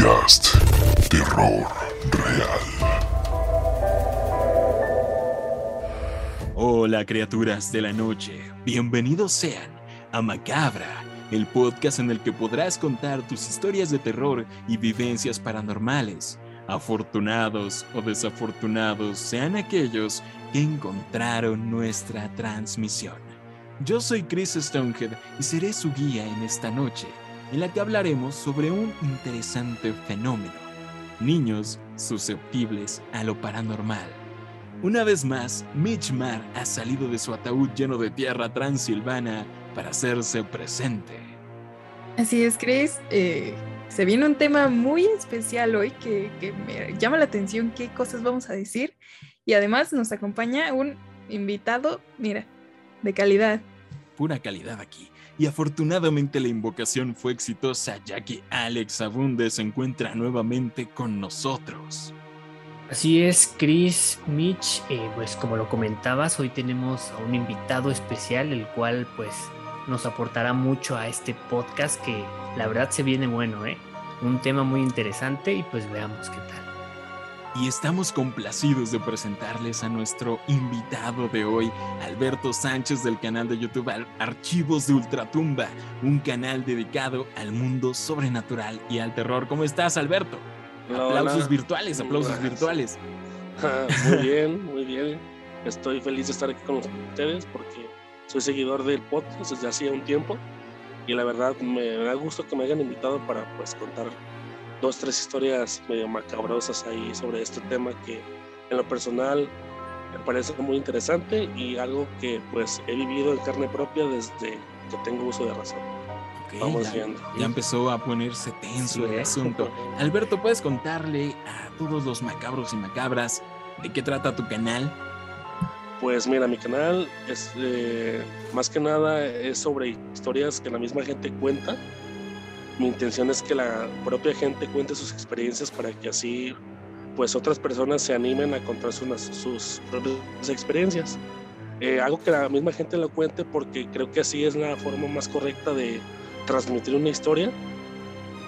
podcast Terror Real. Hola criaturas de la noche, bienvenidos sean a Macabra, el podcast en el que podrás contar tus historias de terror y vivencias paranormales. Afortunados o desafortunados sean aquellos que encontraron nuestra transmisión. Yo soy Chris Stonehead y seré su guía en esta noche en la que hablaremos sobre un interesante fenómeno, niños susceptibles a lo paranormal. Una vez más, Mitch Mar ha salido de su ataúd lleno de tierra transilvana para hacerse presente. Así es, Chris. Eh, se viene un tema muy especial hoy que, que me llama la atención qué cosas vamos a decir. Y además nos acompaña un invitado, mira, de calidad. Pura calidad aquí y afortunadamente la invocación fue exitosa ya que Alex Abunde se encuentra nuevamente con nosotros. Así es, Chris, Mitch, eh, pues como lo comentabas, hoy tenemos a un invitado especial, el cual pues nos aportará mucho a este podcast que la verdad se viene bueno, ¿eh? Un tema muy interesante y pues veamos qué tal y estamos complacidos de presentarles a nuestro invitado de hoy, Alberto Sánchez del canal de YouTube Archivos de Ultratumba, un canal dedicado al mundo sobrenatural y al terror. ¿Cómo estás, Alberto? aplausos virtuales, aplausos virtuales. muy bien, muy bien. Estoy feliz de estar aquí con ustedes porque soy seguidor del podcast desde hacía un tiempo y la verdad me da gusto que me hayan invitado para pues contar dos, tres historias medio macabrosas ahí sobre este tema que en lo personal me parece muy interesante y algo que pues he vivido en carne propia desde que tengo uso de razón. Vamos ya, viendo. Ya empezó a ponerse tenso el asunto. Alberto, ¿puedes contarle a todos los macabros y macabras de qué trata tu canal? Pues mira, mi canal es eh, más que nada es sobre historias que la misma gente cuenta mi intención es que la propia gente cuente sus experiencias para que así pues otras personas se animen a contar sus, sus propias experiencias. Eh, hago que la misma gente lo cuente porque creo que así es la forma más correcta de transmitir una historia,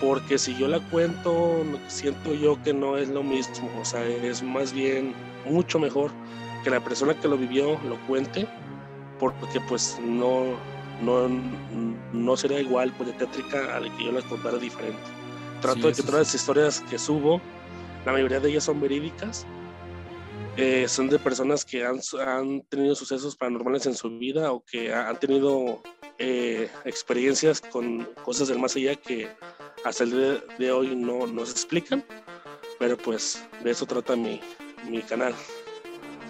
porque si yo la cuento, siento yo que no es lo mismo, o sea, es más bien mucho mejor que la persona que lo vivió lo cuente, porque pues no, no, no sería igual pues, de tétrica a la que yo las contara diferente. Trato de que todas las historias que subo, la mayoría de ellas son verídicas, eh, son de personas que han, han, tenido sucesos paranormales en su vida o que han tenido eh, experiencias con cosas del más allá que hasta el día de hoy no nos explican, pero pues de eso trata mi, mi canal.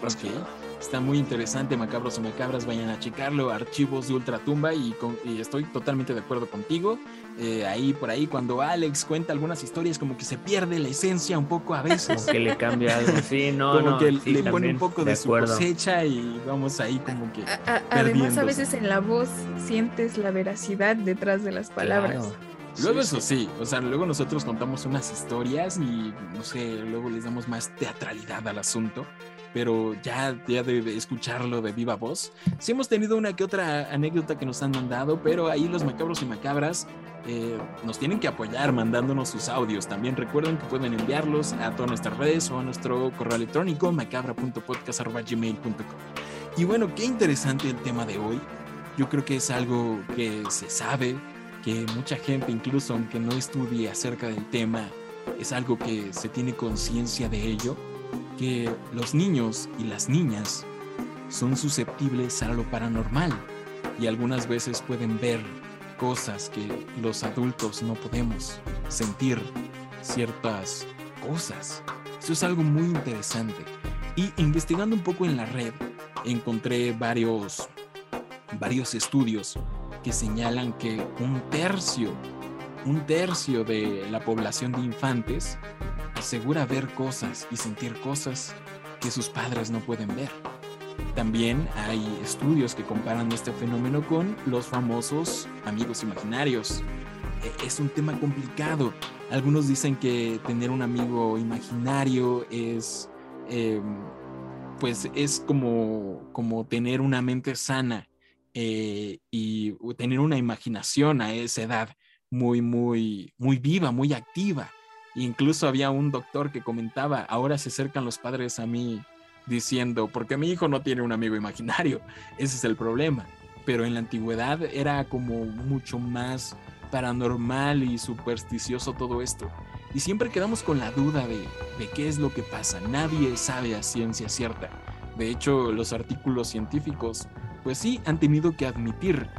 Más que nada. Está muy interesante, macabros y macabras, vayan a checarlo, archivos de Ultratumba y, y estoy totalmente de acuerdo contigo. Eh, ahí por ahí cuando Alex cuenta algunas historias como que se pierde la esencia un poco a veces. Como que le cambia algo, sí, no, como no, que sí, le pone un poco de, su acuerdo. cosecha y vamos ahí como que A- a- además, a veces en la voz sientes la veracidad detrás de las palabras. Claro. Luego Sí, eso sí, o sea, luego nosotros contamos unas historias y no sé, luego les damos más teatralidad al asunto, pero ya, ya de, escucharlo de viva voz, sí hemos tenido una que otra anécdota que nos han mandado, pero ahí los macabros y macabras eh, nos tienen que apoyar mandándonos sus audios. También recuerden que pueden enviarlos a todas nuestras redes o a nuestro correo electrónico macabra.podcast.gmail.com. Y bueno, qué interesante el tema de hoy. Yo creo que es algo que se sabe, que mucha gente, incluso aunque no estudie acerca del tema, es algo que se tiene conciencia de ello, que los niños y las niñas son susceptibles a lo paranormal y algunas veces pueden ver cosas que los adultos no podemos sentir ciertas cosas. Eso es algo muy interesante. Y investigando un poco en la red, encontré varios, varios estudios que señalan que un tercio, un tercio de la población de infantes asegura ver cosas y sentir cosas que sus padres no pueden ver. También hay estudios que comparan este fenómeno con los famosos amigos imaginarios. E- Es un tema complicado. Algunos dicen que tener un amigo imaginario es, eh, pues es como, como tener una mente sana eh, y tener una imaginación a esa edad muy, muy, muy viva, muy activa. Incluso había un doctor que comentaba, ahora se acercan los padres a mí diciendo, porque mi hijo no tiene un amigo imaginario, ese es el problema. Pero en la antigüedad era como mucho más paranormal y supersticioso todo esto. Y siempre quedamos con la duda de, de qué es lo que pasa. Nadie sabe a ciencia cierta. De hecho, los artículos científicos, pues sí, han tenido que admitir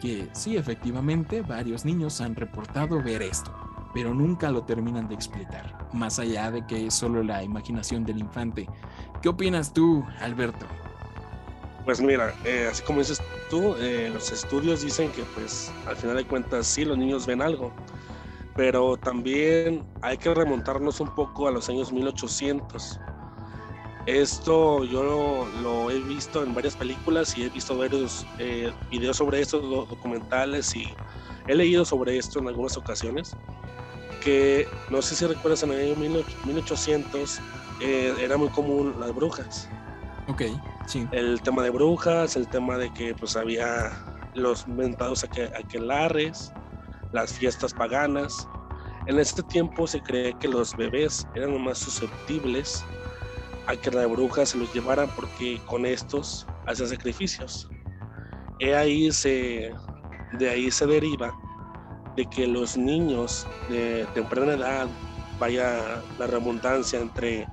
que sí, efectivamente, varios niños han reportado ver esto, pero nunca lo terminan de explicar, más allá de que es solo la imaginación del infante. ¿Qué opinas tú, Alberto? Pues mira, eh, así como dices tú, eh, los estudios dicen que pues al final de cuentas sí, los niños ven algo, pero también hay que remontarnos un poco a los años 1800. Esto yo lo, he visto en varias películas y he visto varios eh, videos sobre esto, documentales y he leído sobre esto en algunas ocasiones. Que no sé si recuerdas en el año 1800 eh, era muy común las brujas. Ok, sí. El tema de brujas, el tema de que pues había los mentados aquelares, las fiestas paganas. En este tiempo se cree que los bebés eran más susceptibles a que la bruja se los llevaran porque con estos hacen sacrificios. Ahí se, de ahí se deriva de que los niños de temprana edad, vaya la remontancia entre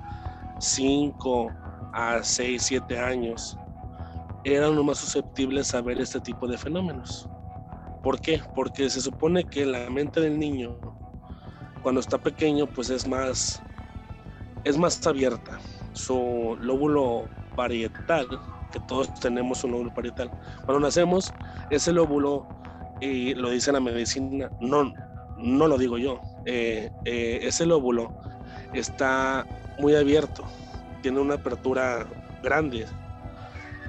5 a 6, 7 años, eran los más susceptibles a ver este tipo de fenómenos. ¿Por qué? Porque se supone que la mente del niño, cuando está pequeño, pues es más, es más abierta. Su lóbulo parietal, que todos tenemos un lóbulo parietal, cuando nacemos, ese lóbulo, y lo dice la medicina, no, no lo digo yo, eh, eh, ese lóbulo está muy abierto, tiene una apertura grande.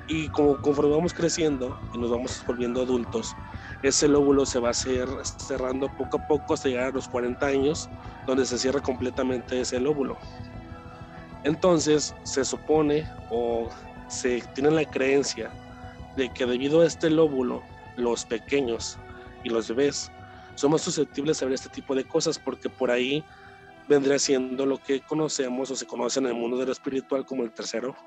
Y como conforme vamos creciendo y nos vamos volviendo adultos, ese lóbulo se va a ser cerrando poco a poco hasta llegar a los 40 años, donde se cierra completamente ese lóbulo. Entonces se supone o se tiene la creencia de que debido a este lóbulo, los pequeños y los bebés son más susceptibles a ver este tipo de cosas porque por ahí vendría siendo lo que conocemos o se conoce en el mundo de lo espiritual como el tercer ojo.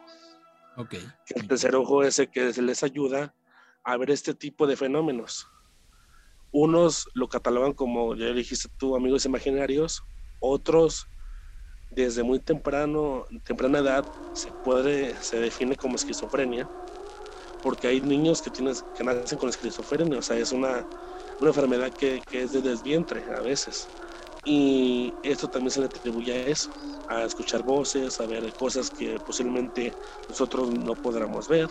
Okay. El tercer ojo es el que les ayuda a ver este tipo de fenómenos. Unos lo catalogan como, ya dijiste tú, amigos imaginarios, otros desde muy temprano, temprana edad se puede, se define como esquizofrenia, porque hay niños que, tienen, que nacen con esquizofrenia, o sea, es una, una enfermedad que, es de desvientre a veces. Y esto también se le atribuye a eso, a escuchar voces, a ver cosas que posiblemente nosotros no podamos ver.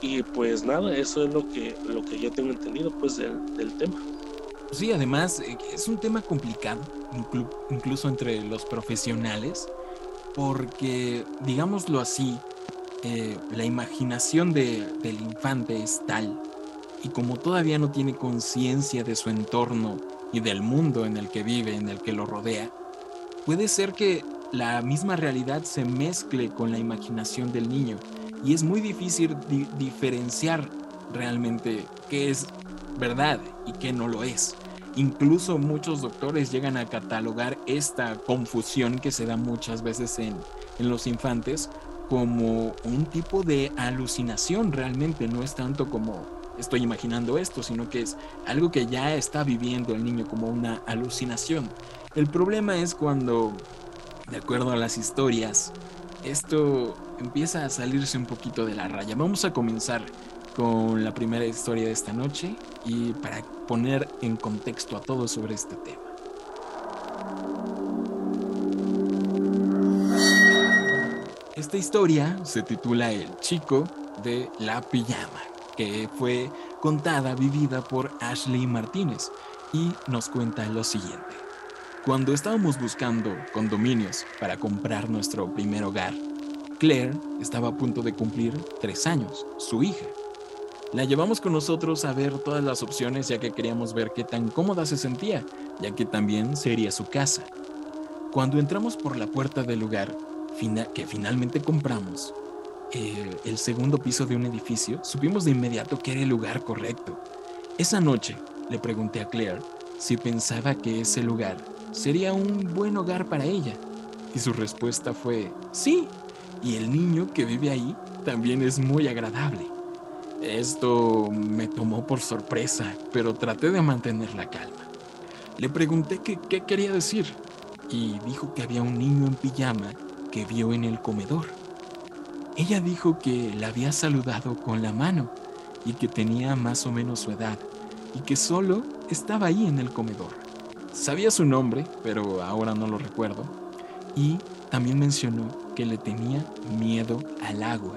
Y pues nada, eso es lo que, lo que yo tengo entendido pues del, del tema. Sí, además eh, es un tema complicado, incluso entre los profesionales, porque, digámoslo así, eh, la imaginación de, del infante es tal, y como todavía no tiene conciencia de su entorno y del mundo en el que vive, en el que lo rodea, puede ser que la misma realidad se mezcle con la imaginación del niño y es muy difícil diferenciar realmente qué es verdad y qué no lo es. Incluso muchos doctores llegan a catalogar esta confusión que se da muchas veces en, en los infantes como un tipo de alucinación realmente, no es tanto como estoy imaginando esto, sino que es algo que ya está viviendo el niño como una alucinación. El problema es cuando, de acuerdo a las historias, esto empieza a salirse un poquito de la raya. Vamos a comenzar con la primera historia de esta noche y para poner en contexto a todos sobre este tema. Esta historia se titula El chico de la pijama, que fue contada, vivida por Ashley Martínez y nos cuenta lo siguiente. Cuando estábamos buscando condominios para comprar nuestro primer hogar, Claire estaba a punto de cumplir tres años, su hija. La llevamos con nosotros a ver todas las opciones ya que queríamos ver qué tan cómoda se sentía, ya que también sería su casa. Cuando entramos por la puerta del lugar que finalmente compramos, el segundo piso de un edificio, supimos de inmediato que era el lugar correcto. Esa noche le pregunté a Claire si pensaba que ese lugar sería un buen hogar para ella. Y su respuesta fue, sí, y el niño que vive ahí también es muy agradable. Esto me tomó por sorpresa, pero traté de mantener la calma. Le pregunté qué quería decir y dijo que había un niño en pijama que vio en el comedor. Ella dijo que la había saludado con la mano y que tenía más o menos su edad y que solo estaba ahí en el comedor. Sabía su nombre, pero ahora no lo recuerdo. Y también mencionó que le tenía miedo al agua.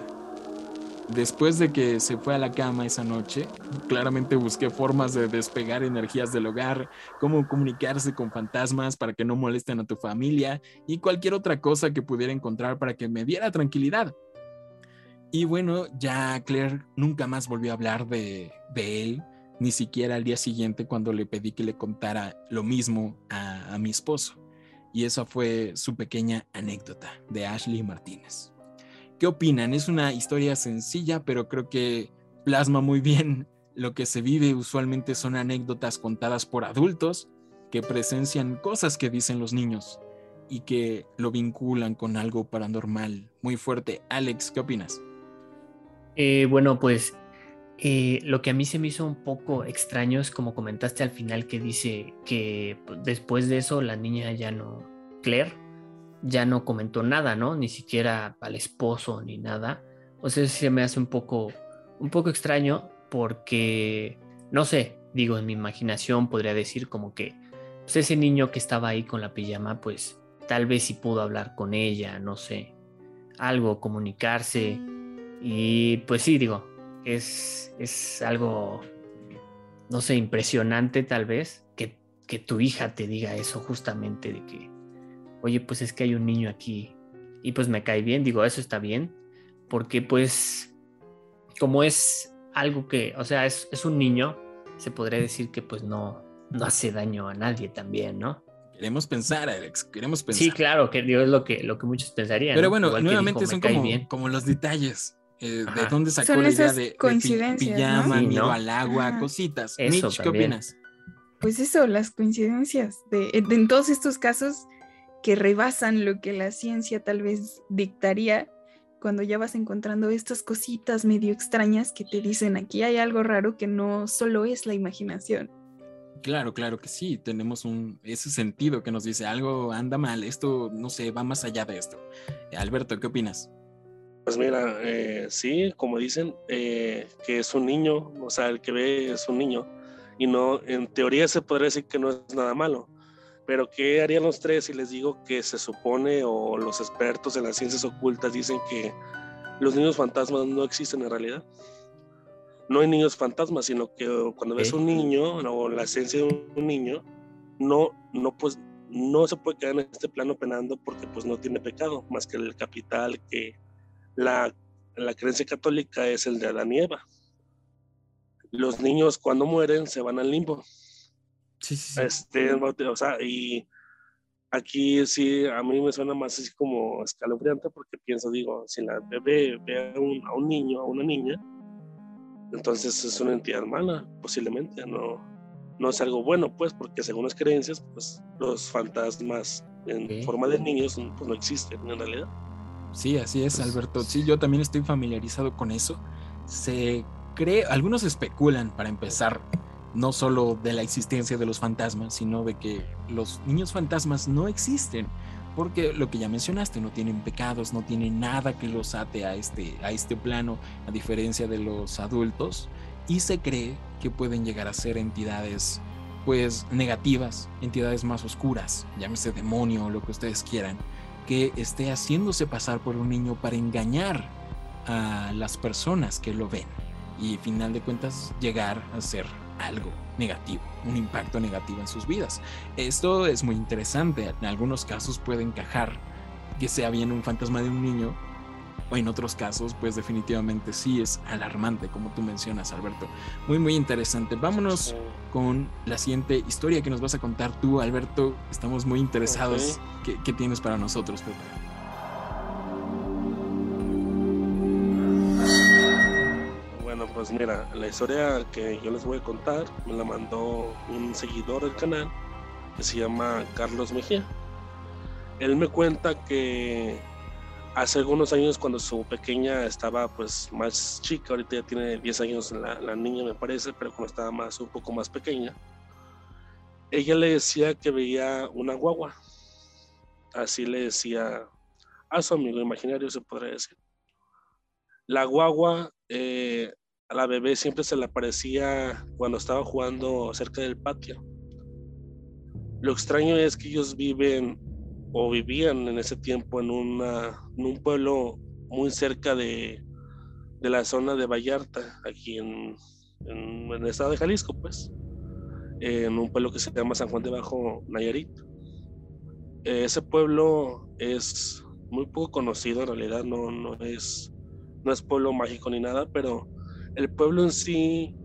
Después de que se fue a la cama esa noche, claramente busqué formas de despegar energías del hogar, cómo comunicarse con fantasmas para que no molesten a tu familia y cualquier otra cosa que pudiera encontrar para que me diera tranquilidad. Y bueno, ya Claire nunca más volvió a hablar de, él, ni siquiera al día siguiente cuando le pedí que le contara lo mismo a, a mi esposo. Y esa fue su pequeña anécdota de Ashley Martínez. ¿Qué opinan? Es una historia sencilla, pero creo que plasma muy bien lo que se vive. Usualmente son anécdotas contadas por adultos que presencian cosas que dicen los niños y que lo vinculan con algo paranormal muy fuerte. Alex, ¿qué opinas? Eh, bueno, pues eh, lo que a mí se me hizo un poco extraño es como comentaste al final que dice que pues, después de eso la niña ya no, Claire, ya no comentó nada, ¿no? Ni siquiera al esposo ni nada. O sea, se me hace un poco, un poco extraño porque, no sé, digo, en mi imaginación podría decir como que pues ese niño que estaba ahí con la pijama, pues tal vez sí pudo hablar con ella, no sé, algo, comunicarse. Y pues sí, digo, es, es algo, no sé, impresionante tal vez que, que tu hija te diga eso justamente de que oye, pues es que hay un niño aquí y pues me cae bien, digo, eso está bien, porque pues como es algo que, o sea, es, es un niño, se podría decir que pues no, no hace daño a nadie también, ¿no? Queremos pensar, Alex, queremos pensar. Sí, claro, que digo, es lo que, lo que muchos pensarían. Pero ¿no? bueno, nuevamente dijo, son "Me cae como, bien". como los detalles. Eh, de dónde sacó Son la idea esas de, al agua, Ajá. cositas. Eso Mitch, ¿qué también. opinas? Pues eso, las coincidencias de, de- en todos estos casos que rebasan lo que la ciencia tal vez dictaría cuando ya vas encontrando estas cositas medio extrañas que te dicen aquí hay algo raro que no solo es la imaginación. Claro, claro que sí, tenemos un, ese sentido que nos dice algo anda mal, esto no sé, va más allá de esto. Alberto, ¿qué opinas? Pues mira, eh, sí, como dicen, eh, que es un niño, o sea, el que ve es un niño, y no, en teoría se podría decir que no es nada malo, pero ¿qué harían los tres si les digo que se supone o los expertos en las ciencias ocultas dicen que los niños fantasmas no existen en realidad? No hay niños fantasmas, sino que cuando ves un niño o la esencia de un niño, no, no, pues, no se puede quedar en este plano penando porque pues no tiene pecado, más que el capital que la, la creencia católica es el de Adán y Eva. Los niños cuando mueren se van al limbo. Sí, sí, sí. Este, o sea, y aquí sí, a mí me suena más así como escalofriante porque pienso, digo, si la bebé ve a un, a un niño, a una niña, entonces es una entidad mala, posiblemente, no, no es algo bueno, pues, porque según las creencias, pues los fantasmas en forma de niños pues, no existen en realidad. Sí, así es, Pues, Alberto. Sí, yo también estoy familiarizado con eso. Se cree, algunos especulan para empezar, no solo de la existencia de los fantasmas, sino de que los niños fantasmas no existen, porque lo que ya mencionaste, no tienen pecados, no tienen nada que los ate a este, a este plano, a diferencia de los adultos, y se cree que pueden llegar a ser entidades pues negativas, entidades más oscuras, llámese demonio o lo que ustedes quieran, que esté haciéndose pasar por un niño para engañar a las personas que lo ven y final de cuentas llegar a ser algo negativo, un impacto negativo en sus vidas. Esto es muy interesante, en algunos casos puede encajar que sea bien un fantasma de un niño o en otros casos pues definitivamente sí es alarmante como tú mencionas Alberto. Muy muy interesante. Vámonos con la siguiente historia que nos vas a contar tú, Alberto. Estamos muy interesados. ¿Qué, qué tienes para nosotros, Pepe? Bueno, pues mira, la historia que yo les voy a contar me la mandó un seguidor del canal que se llama Carlos Mejía. Él me cuenta que hace algunos años cuando su pequeña estaba pues más chica, ahorita ya tiene 10 años la, la niña me parece, pero cuando estaba más un poco más pequeña, ella le decía que veía una guagua. Así le decía a su amigo imaginario, se podría decir. La guagua eh, a la bebé siempre se le aparecía cuando estaba jugando cerca del patio. Lo extraño es que ellos viven o vivían en ese tiempo en, una, en un pueblo muy cerca de, de, la zona de Vallarta, aquí en, en, el estado de Jalisco, pues, en un pueblo que se llama San Juan de Bajo, Nayarit. Ese pueblo es muy poco conocido en realidad, no, no, es, no es pueblo mágico ni nada, pero el pueblo en sí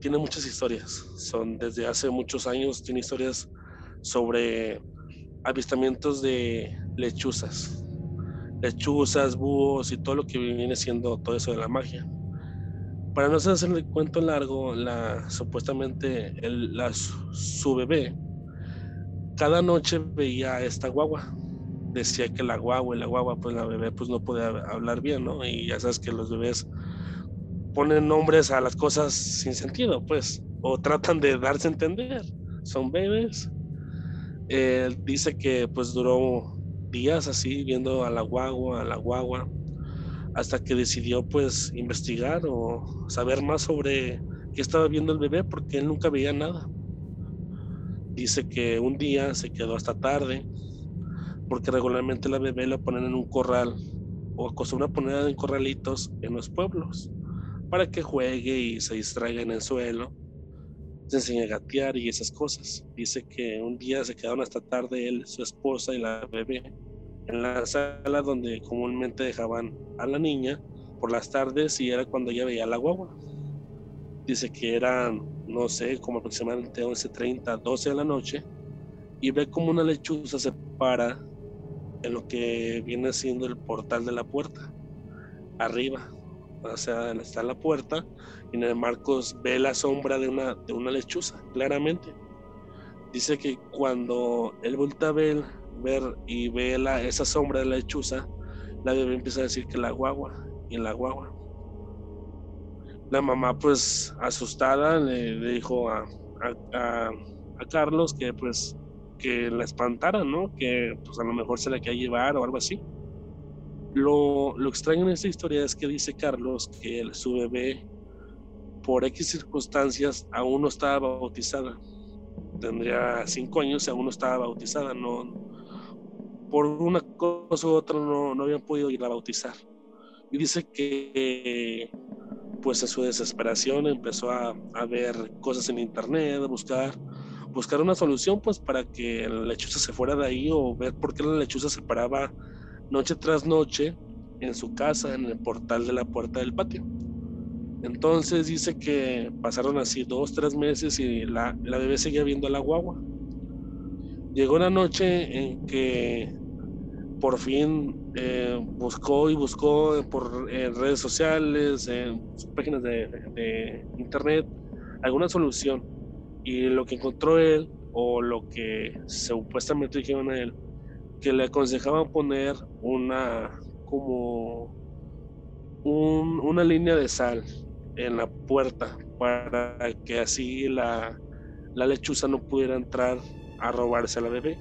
tiene muchas historias. Son desde hace muchos años, tiene historias sobre avistamientos de lechuzas, lechuzas, búhos y todo lo que viene siendo todo eso de la magia. Para no hacer el cuento largo, la, supuestamente el, su bebé cada noche veía a esta guagua. Decía que la guagua y la guagua, pues la bebé pues no podía hablar bien, ¿no? Y ya sabes que los bebés ponen nombres a las cosas sin sentido, pues, o tratan de darse a entender. Son bebés él dice que pues duró días así viendo a la guagua, a la guagua, hasta que decidió pues investigar o saber más sobre qué estaba viendo el bebé porque él nunca veía nada. Dice que un día se quedó hasta tarde porque regularmente la bebé la ponen en un corral o acostumbra poner en corralitos en los pueblos para que juegue y se distraiga en el suelo se enseña a gatear y esas cosas. Dice que un día se quedaron hasta tarde él, su esposa y la bebé en la sala donde comúnmente dejaban a la niña por las tardes y era cuando ella veía la guagua. Dice que eran, no sé, como aproximadamente 11.30, 12 de la noche y ve como una lechuza se para en lo que viene siendo el portal de la puerta, arriba, o sea, está la puerta y Marcos ve la sombra de una, de una lechuza, claramente. Dice que cuando él vuelve a ver, y ve la, esa sombra de la lechuza, la bebé empieza a decir que la guagua y la guagua. La mamá pues asustada le, dijo a, a, a, Carlos que pues que la espantara, ¿no? Que pues a lo mejor se la quería llevar o algo así. Lo, lo, extraño en esta historia es que dice Carlos que su bebé, por X circunstancias, aún no estaba bautizada. Tendría cinco años y aún no estaba bautizada. No, por una cosa u otra no, no habían podido ir a bautizar. Y dice que pues en su desesperación empezó a, a, ver cosas en internet, a buscar, buscar una solución pues para que la lechuza se fuera de ahí o ver por qué la lechuza se paraba noche tras noche en su casa, en el portal de la puerta del patio. Entonces dice que pasaron así dos, tres meses y la, la bebé seguía viendo a la. Llegó una noche en que por fin eh, buscó y buscó por redes sociales, en páginas de, de, internet, alguna solución. Y lo que encontró él, o lo que supuestamente dijeron a él, que le aconsejaban poner una como un, una línea de sal en la puerta para que así la, la lechuza no pudiera entrar a robarse a la bebé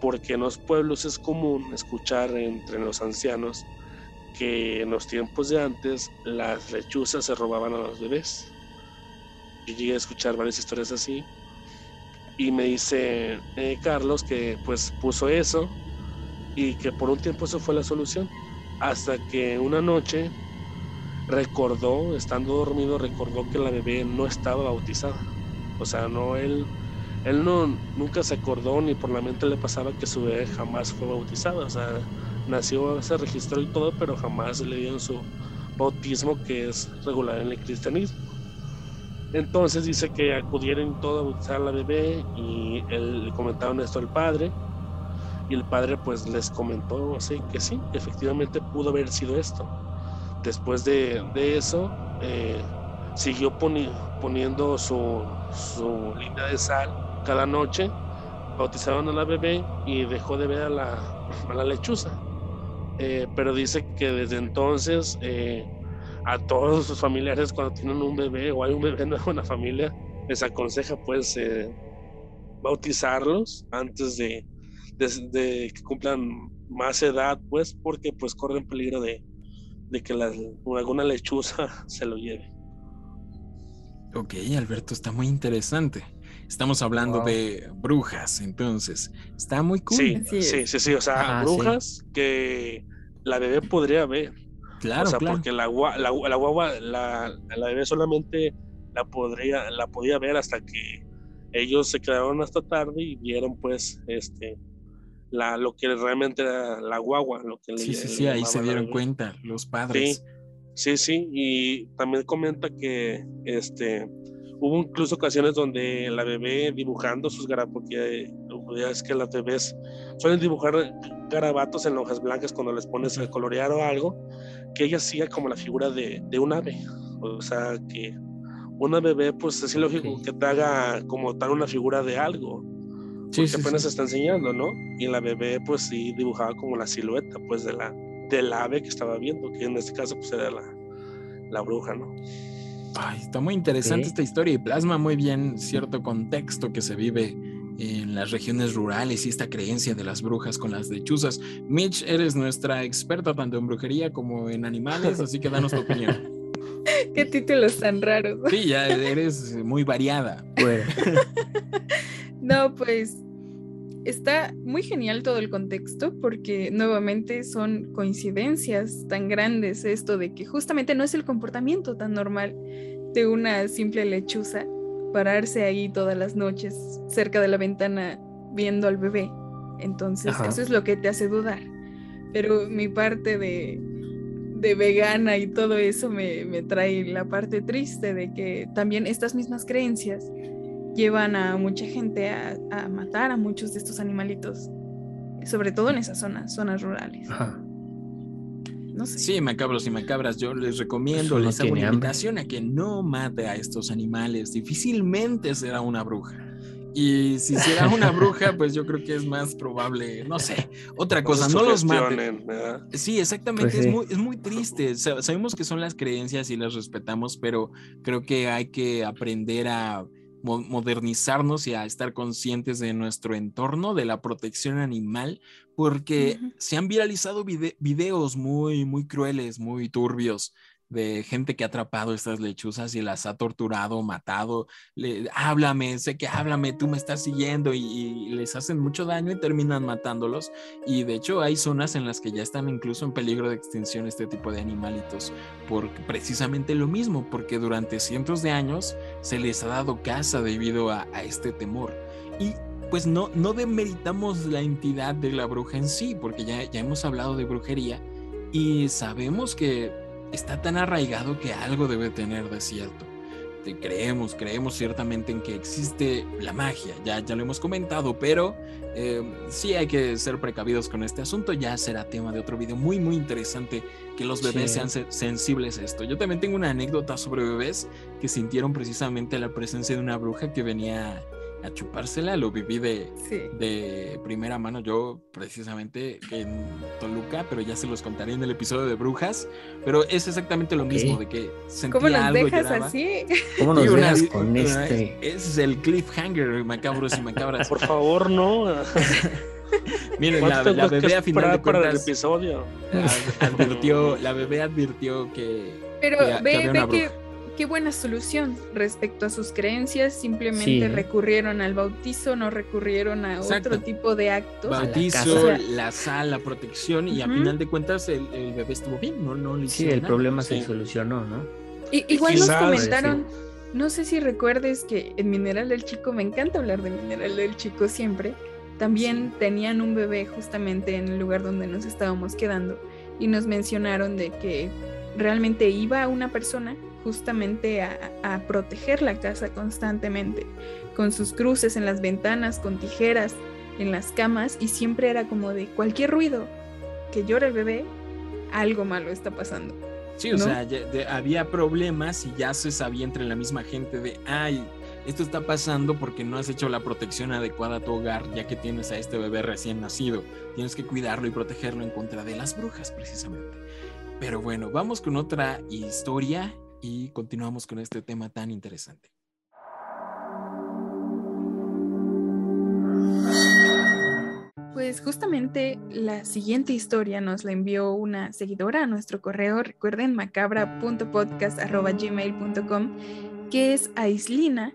porque en los pueblos es común escuchar entre los ancianos que en los tiempos de antes las lechuzas se robaban a los bebés. Yo llegué a escuchar varias historias así y me dice eh, Carlos que pues puso eso y que por un tiempo eso fue la solución. Hasta que una noche recordó, estando dormido, recordó que la bebé no estaba bautizada. O sea, no, él, él no, nunca se acordó ni por la mente le pasaba que su bebé jamás fue bautizada. O sea, nació, se registró y todo, pero jamás le dieron su bautismo que es regular en el cristianismo. Entonces dice que acudieron todo a bautizar a la bebé y él, le comentaron esto al padre y el padre pues les comentó así que sí, efectivamente pudo haber sido esto. Después de, de eso eh, siguió poni poniendo su, su línea de sal cada noche bautizaron a la bebé y dejó de ver a la, a la lechuza. Eh, pero dice que desde entonces eh, a todos sus familiares cuando tienen un bebé o hay un bebé nuevo en la familia, les aconseja pues eh, bautizarlos antes de, de- de que cumplan más edad, pues porque pues corren peligro de, de que la- alguna lechuza se lo lleve. Ok, Alberto, está muy interesante. Estamos hablando Wow. de brujas, entonces. Está muy cool. Sí, sí, sí, sí, o sea, Ajá, sí. brujas que la bebé podría ver. Claro, o sea, claro. porque la, gua- la, la guagua, la, la bebé solamente la podría, la podía ver hasta que ellos se quedaron hasta tarde y vieron pues este la, lo que realmente era la guagua, lo que le- Sí, sí, le sí, ahí llamaba se dieron cuenta los padres. Sí, sí, y también comenta que este hubo incluso ocasiones donde la bebé dibujando sus garabatos, porque ya es que las bebés suelen dibujar garabatos en hojas blancas cuando les pones a colorear o algo, que ella hacía como la figura de, de un ave. O sea, que una bebé, pues es lógico que te haga como tal una figura de algo, Sí, porque sí, apenas se está enseñando, ¿no? Y la bebé, pues sí, dibujaba como la silueta, pues de la del ave que estaba viendo, que en este caso, pues era la, la bruja, ¿no? Ay, está muy interesante esta historia y plasma muy bien cierto contexto que se vive en las regiones rurales y esta creencia de las brujas con las lechuzas. Mitch, eres nuestra experta tanto en brujería como en animales, así que danos tu opinión. Qué títulos tan raros. Sí, ya eres muy variada. Bueno, No, pues está muy genial todo el contexto porque nuevamente son coincidencias tan grandes esto de que justamente no es el comportamiento tan normal de una simple lechuza pararse ahí todas las noches cerca de la ventana viendo al bebé. Entonces, Ajá. eso es lo que te hace dudar. Pero mi parte de, de vegana y todo eso me, me trae la parte triste de que también estas mismas creencias llevan a mucha gente a, a matar a muchos de estos animalitos, sobre todo en esas zonas, zonas rurales. ajá. No sé. Sí, macabros y macabras, yo les recomiendo, Eso no les hago una hambre. invitación a que no mate a estos animales. Difícilmente será una bruja. Y si será una bruja, pues yo creo que es más probable, no sé, otra cosa, se no los maten. Sí, exactamente, Pues sí. es, muy, es muy triste. Sa- Sabemos que son las creencias y las respetamos, pero creo que hay que aprender a mo- modernizarnos y a estar conscientes de nuestro entorno, de la protección animal, porque se han viralizado vide- videos muy, muy crueles, muy turbios de gente que ha atrapado estas lechuzas y las ha torturado, matado, háblame, sé que háblame, tú me estás siguiendo y, y les hacen mucho daño y terminan matándolos. Y de hecho hay zonas en las que ya están incluso en peligro de extinción este tipo de animalitos, por precisamente lo mismo, porque durante cientos de años se les ha dado caza debido a, a este temor. Y pues no, no demeritamos la entidad de la bruja en sí, porque ya, ya hemos hablado de brujería y sabemos que está tan arraigado que algo debe tener de cierto. Creemos, creemos ciertamente en que existe la magia, ya, ya lo hemos comentado, pero eh, sí hay que ser precavidos con este asunto, ya será tema de otro video muy, muy interesante que los bebés Sí. sean se- sensibles a esto. Yo también tengo una anécdota sobre bebés que sintieron precisamente la presencia de una bruja que venía a chupársela, lo viví de, Sí. de primera mano yo precisamente en Toluca, pero ya se los contaré en el episodio de Brujas, pero es exactamente lo mismo, de que sentía ¿Cómo nos algo y dejas lloraba. así? ¿Cómo nos una- dejas con una- este? Ese es el cliffhanger, macabros y macabras. Por favor, no. Miren, la, ¿Cuánto la bebé a final de para el episodio? ad- advirtió, la bebé advirtió que Pero que- que había. Qué buena solución respecto a sus creencias. Simplemente Sí. recurrieron al bautizo, no recurrieron a Exacto. otro tipo de actos. la bautizo, casa. la sal, la protección y a Ujú. final de cuentas el, el bebé estuvo bien, no, no le Sí, el nada. problema se solucionó, ¿no? Y- igual nos comentaron, no sé si recuerdes que en Mineral del Chico, me encanta hablar de Mineral del Chico siempre, también tenían un bebé justamente en el lugar donde nos estábamos quedando y nos mencionaron de que realmente iba una persona justamente a, a proteger la casa constantemente, con sus cruces en las ventanas, con tijeras en las camas y siempre era como de cualquier ruido que llora el bebé, algo malo está pasando. Sí, o ¿no? sea, ya- de- había problemas y ya se sabía entre la misma gente de, ay, esto está pasando porque no has hecho la protección adecuada a tu hogar, ya que tienes a este bebé recién nacido. Tienes que cuidarlo y protegerlo en contra de las brujas, precisamente. Pero bueno, vamos con otra historia y continuamos con este tema tan interesante. Pues justamente la siguiente historia nos la envió una seguidora a nuestro correo, recuerden macabra.podcast.gmail.com, que es Aislina,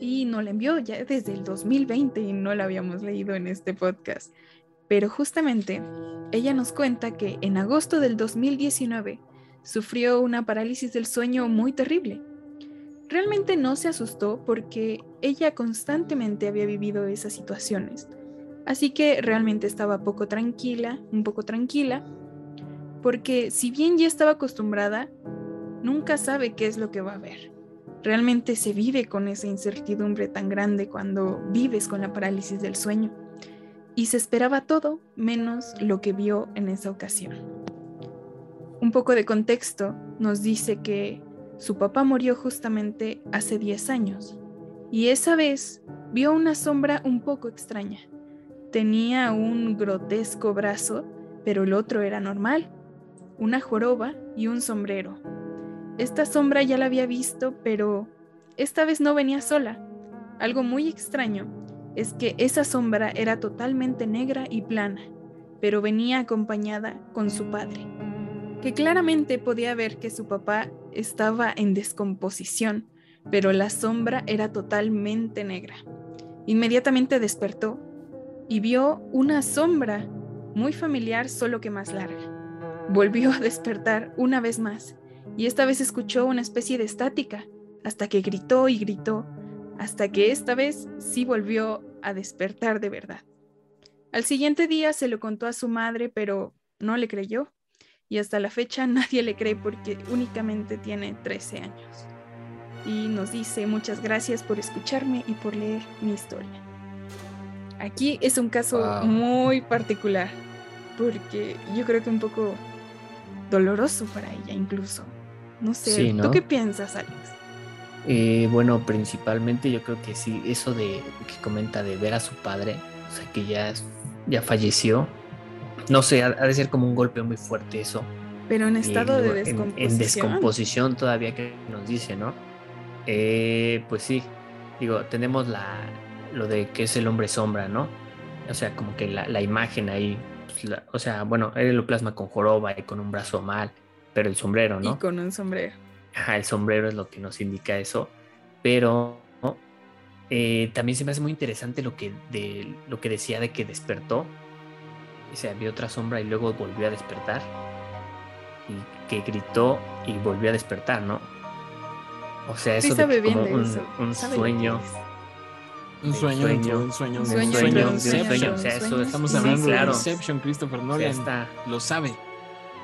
y nos la envió ya desde el 2020 y no la habíamos leído en este podcast. Pero justamente ella nos cuenta que en agosto del 2019 sufrió una parálisis del sueño muy terrible. Realmente no se asustó porque ella constantemente había vivido esas situaciones. Así que realmente estaba poco tranquila, un poco tranquila, porque si bien ya estaba acostumbrada, nunca sabe qué es lo que va a ver. Realmente se vive con esa incertidumbre tan grande cuando vives con la parálisis del sueño. Y se esperaba todo menos lo que vio en esa ocasión. Un poco de contexto nos dice que su papá murió justamente hace 10 años y esa vez vio una sombra un poco extraña. Tenía un grotesco brazo, pero el otro era normal, una joroba y un sombrero. Esta sombra ya la había visto, pero esta vez no venía sola. Algo muy extraño es que esa sombra era totalmente negra y plana, pero venía acompañada con su padre, que claramente podía ver que su papá estaba en descomposición, pero la sombra era totalmente negra. Inmediatamente despertó y vio una sombra muy familiar, solo que más larga. Volvió a despertar una vez más y esta vez escuchó una especie de estática, hasta que gritó y gritó, hasta que esta vez sí volvió a despertar de verdad. Al siguiente día se lo contó a su madre, pero no le creyó, y hasta la fecha nadie le cree porque únicamente tiene 13 años. Y nos dice muchas gracias por escucharme y por leer mi historia. Aquí es un caso Wow. muy particular, porque yo creo que un poco doloroso para ella incluso. No sé, Sí, ¿tú ¿no? qué piensas, Alex? Eh, bueno, principalmente yo creo que sí, eso de que comenta de ver a su padre, o sea, que ya, ya falleció. No sé, ha, ha de ser como un golpe muy fuerte eso. Pero en estado de en- descomposición. En, descomposición todavía que nos dice, ¿no? Eh, pues sí, digo, tenemos la, lo de que es el hombre sombra, ¿no? O sea, como que la, la imagen ahí, pues, la- o sea, bueno, él lo plasma con joroba y con un brazo mal, pero el sombrero, ¿no? Y con un sombrero. Ajá, el sombrero es lo que nos indica eso. Pero ¿no? eh, también se me hace muy interesante lo que, de, lo que decía de que despertó. O sea, vio otra sombra y luego volvió a despertar. Y que gritó y volvió a despertar, ¿no? O sea, Sí eso de bien como un, sueño. es. Un sueño, sueño, un sueño, Un de sueño sueño, un sueño, Inception. o sea, eso sueños. Estamos Sí, hablando claro. de Inception, Christopher Nolan está. lo sabe.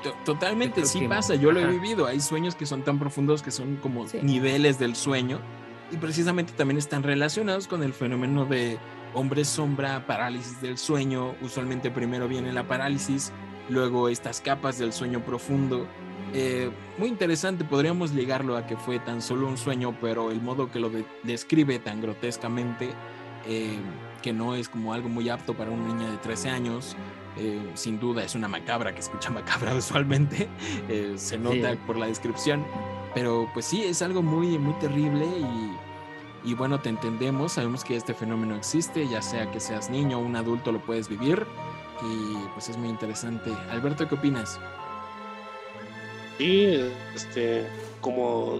To- Totalmente, sí que- pasa, yo lo he vivido. Hay sueños que son tan profundos que son como Sí. niveles del sueño y precisamente también están relacionados con el fenómeno de hombre sombra, parálisis del sueño. Usualmente primero viene la parálisis, luego estas capas del sueño profundo. Eh, muy interesante, podríamos ligarlo a que fue tan solo un sueño, pero el modo que lo de- describe tan grotescamente, eh, que no es como algo muy apto para una niña de 13 años, eh, sin duda es una macabra que escucha macabra usualmente, se nota Sí. por la descripción, pero pues sí, es algo muy, muy terrible y, y bueno, te entendemos, sabemos que este fenómeno existe, ya sea que seas niño o un adulto lo puedes vivir y pues es muy interesante. Alberto, ¿qué opinas? Y este, como,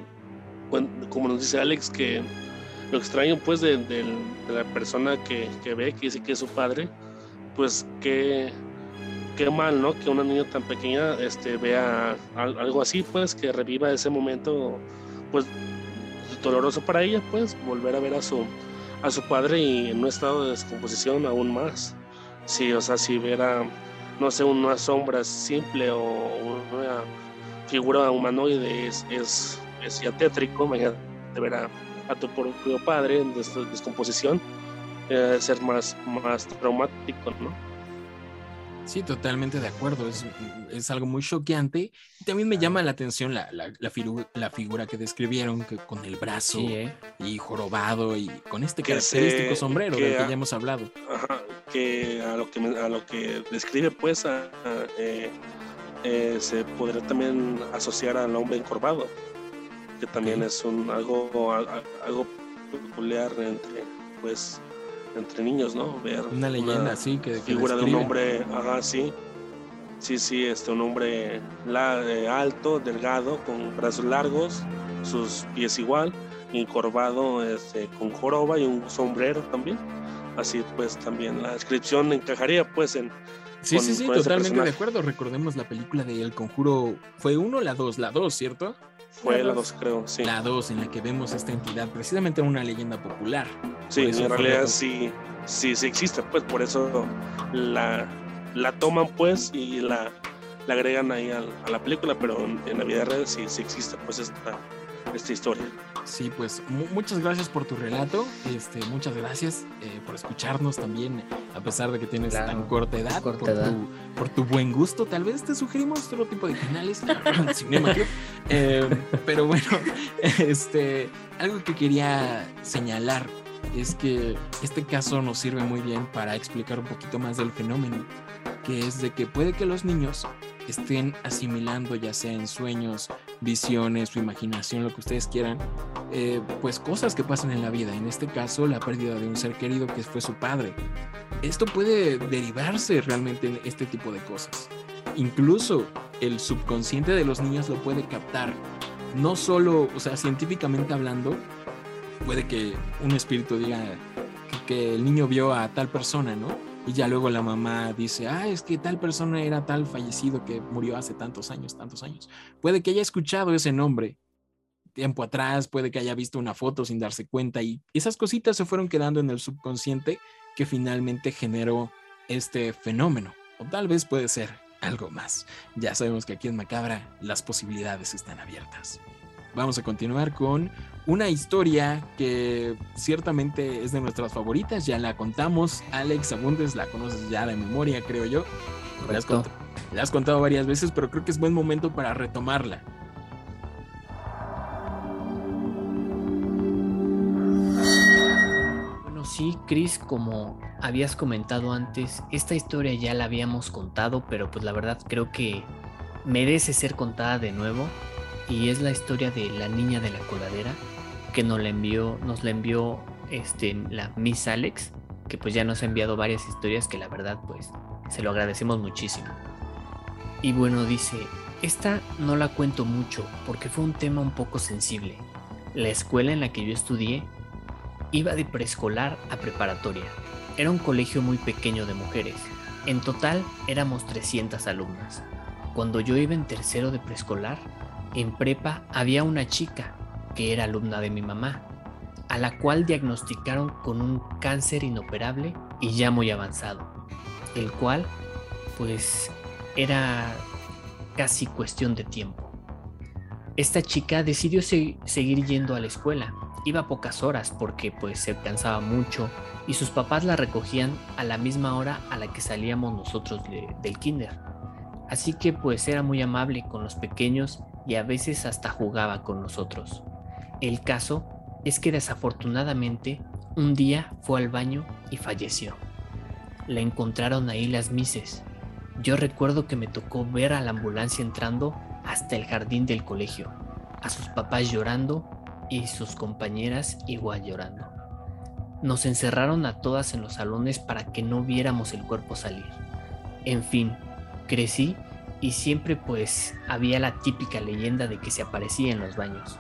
como nos dice Alex, que lo extraño pues de, del- de la persona que, que ve, que dice que es su padre, pues qué, qué mal, ¿no? Que una niña tan pequeña este, vea al- algo así, pues que reviva ese momento, pues doloroso para ella, pues volver a ver a su, a su padre y en un estado de descomposición aún más. Sí, o sea, si viera, no sé, una sombra simple o una figura humanoide es, es, es ya tétrico, imagínate ver a, a tu propio padre en des- descomposición, eh, ser más, más traumático, ¿no? Sí, totalmente de acuerdo. Es, es algo muy choqueante. Y también me llama la atención la, la, la, figu- la figura que describieron, que con el brazo Sí, ¿eh? y jorobado y con este Que característico se- sombrero que del que ya hemos hablado. Ajá, que a lo que me- a lo que describe pues a- a, eh, eh, se podría también asociar al hombre encorvado que también es un algo algo peculiar entre pues entre niños no ver Una leyenda, sí, que, que figura de un hombre ajá sí sí sí este un hombre la- eh, alto delgado con brazos largos sus pies igual encorvado este, con joroba y un sombrero también así pues también la descripción encajaría pues en Sí, con- sí, sí, totalmente de acuerdo. Recordemos la película de El Conjuro. ¿Fue uno o la dos? La dos, ¿cierto? Fue La la dos. dos creo sí La dos, en la que vemos esta entidad, precisamente una leyenda popular. sí en realidad la- sí sí sí existe pues por eso la la toman pues y la la agregan ahí a, la película pero en, en la vida real sí sí existe pues esta esta historia Sí, pues mu- muchas gracias por tu relato. Este, muchas gracias eh, por escucharnos también, a pesar de que tienes Claro, tan corta edad, corta por, edad. Tu, por tu buen gusto. Tal vez te sugerimos otro tipo de canales, Cinema Club. Eh, pero bueno, este, algo que quería señalar es que este caso nos sirve muy bien para explicar un poquito más del fenómeno, que es de que puede que los niños estén asimilando, ya sea en sueños, visiones, su imaginación, lo que ustedes quieran, eh, pues cosas que pasan en la vida. En este caso, la pérdida de un ser querido que fue su padre. Esto puede derivarse realmente en este tipo de cosas. Incluso el subconsciente de los niños lo puede captar. No solo, o sea, científicamente hablando, puede que un espíritu diga que, que el niño vio a tal persona, ¿no? Y ya luego la mamá dice, ah, es que tal persona era tal fallecido que murió hace tantos años, tantos años. Puede que haya escuchado ese nombre tiempo atrás, puede que haya visto una foto sin darse cuenta y esas cositas se fueron quedando en el subconsciente que finalmente generó este fenómeno. O tal vez puede ser algo más. Ya sabemos que aquí en Macabra las posibilidades están abiertas. Vamos a continuar con una historia que ciertamente es de nuestras favoritas, ya la contamos. Alex Abundes la conoces ya de memoria, creo yo. La has, la contado varias veces, pero creo que es buen momento para retomarla. Bueno, sí, Chris, como habías comentado antes, esta historia ya la habíamos contado, pero pues la verdad creo que merece ser contada de nuevo. Y es la historia de la niña de la coladera que nos la envió, nos la envió este, la Miss Alex, que pues ya nos ha enviado varias historias que la verdad pues se lo agradecemos muchísimo. Y bueno, dice, esta no la cuento mucho porque fue un tema un poco sensible. La escuela en la que yo estudié Iba de preescolar a preparatoria. Era un colegio muy pequeño de mujeres. En total éramos 300 alumnas. Cuando yo iba en tercero de preescolar, en prepa había una chica que era alumna de mi mamá, a la cual diagnosticaron con un cáncer inoperable y ya muy avanzado, el cual pues era casi cuestión de tiempo. Esta chica decidió se- seguir yendo a la escuela. Iba pocas horas porque pues se cansaba mucho y sus papás la recogían a la misma hora a la que salíamos nosotros de- del kinder. Así que pues era muy amable con los pequeños y a veces hasta jugaba con nosotros. El caso es que desafortunadamente un día fue al baño y falleció. La encontraron ahí las mises. Yo recuerdo que me tocó ver a la ambulancia entrando hasta el jardín del colegio, a sus papás llorando y sus compañeras igual llorando. Nos encerraron a todas en los salones para que no viéramos el cuerpo salir. En fin, crecí y siempre pues había la típica leyenda de que se aparecía en los baños.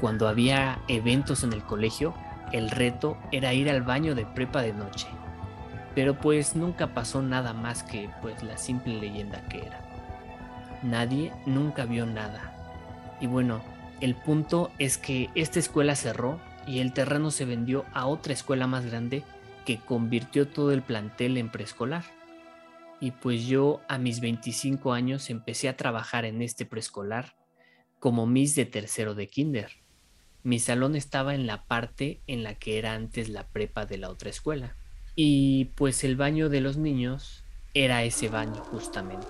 Cuando había eventos en el colegio, el reto era ir al baño de prepa de noche. Pero pues nunca pasó nada más que pues la simple leyenda que era. Nadie nunca vio nada. Y bueno, el punto es que esta escuela cerró y el terreno se vendió a otra escuela más grande que convirtió todo el plantel en preescolar. Y pues yo a mis 25 años empecé a trabajar en este preescolar como Miss de tercero de kinder. Mi salón estaba en la parte en la que era antes la prepa de la otra escuela. Y pues el baño de los niños era ese baño justamente.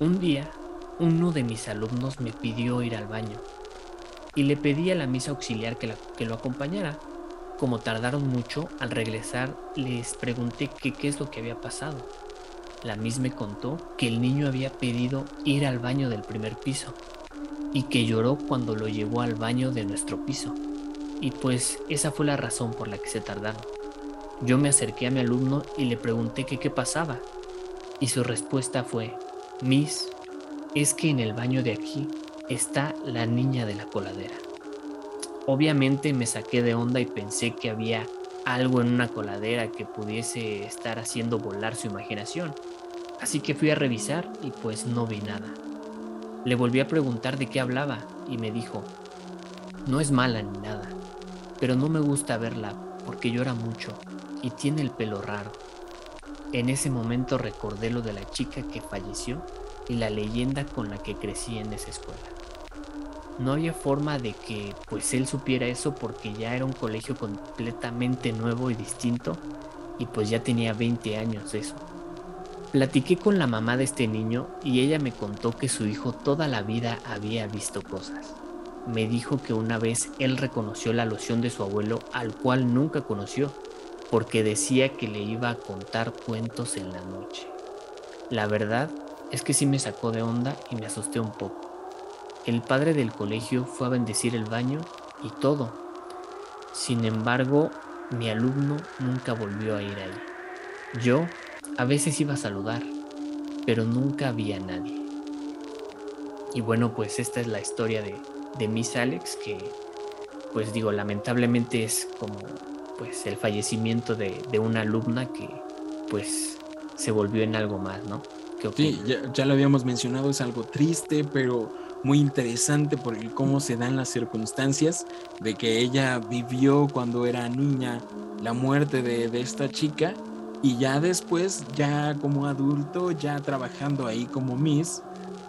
Un día, uno de mis alumnos me pidió ir al baño y le pedí a la misa auxiliar que, que lo acompañara. Como tardaron mucho, al regresar les pregunté qué es lo que había pasado. La Miss me contó que el niño había pedido ir al baño del primer piso y que lloró cuando lo llevó al baño de nuestro piso. Y pues esa fue la razón por la que se tardaron. Yo me acerqué a mi alumno y le pregunté qué pasaba. Y su respuesta fue, Miss, es que en el baño de aquí está la niña de la coladera. Obviamente me saqué de onda y pensé que había algo en una coladera que pudiese estar haciendo volar su imaginación. Así que fui a revisar y pues no vi nada. Le volví a preguntar de qué hablaba y me dijo, no es mala ni nada, pero no me gusta verla porque llora mucho y tiene el pelo raro. En ese momento recordé lo de la chica que falleció y la leyenda con la que crecí en esa escuela. No había forma de que pues él supiera eso porque ya era un colegio completamente nuevo y distinto y pues ya tenía 20 años eso. Platiqué con la mamá de este niño y ella me contó que su hijo toda la vida había visto cosas. Me dijo que una vez él reconoció la loción de su abuelo al cual nunca conoció porque decía que le iba a contar cuentos en la noche. La verdad es que sí me sacó de onda y me asusté un poco. El padre del colegio fue a bendecir el baño y todo. Sin embargo, mi alumno nunca volvió a ir ahí. Yo a veces iba a saludar, pero nunca había a nadie. Y bueno, pues esta es la historia de, de Miss Alex, que pues digo, lamentablemente es como pues el fallecimiento de, de una alumna que pues se volvió en algo más, ¿no? Sí, ya, ya, lo habíamos mencionado, es algo triste, pero muy interesante por el cómo se dan las circunstancias de que ella vivió cuando era niña la muerte de, de esta chica y ya después, ya como adulto, ya trabajando ahí como Miss,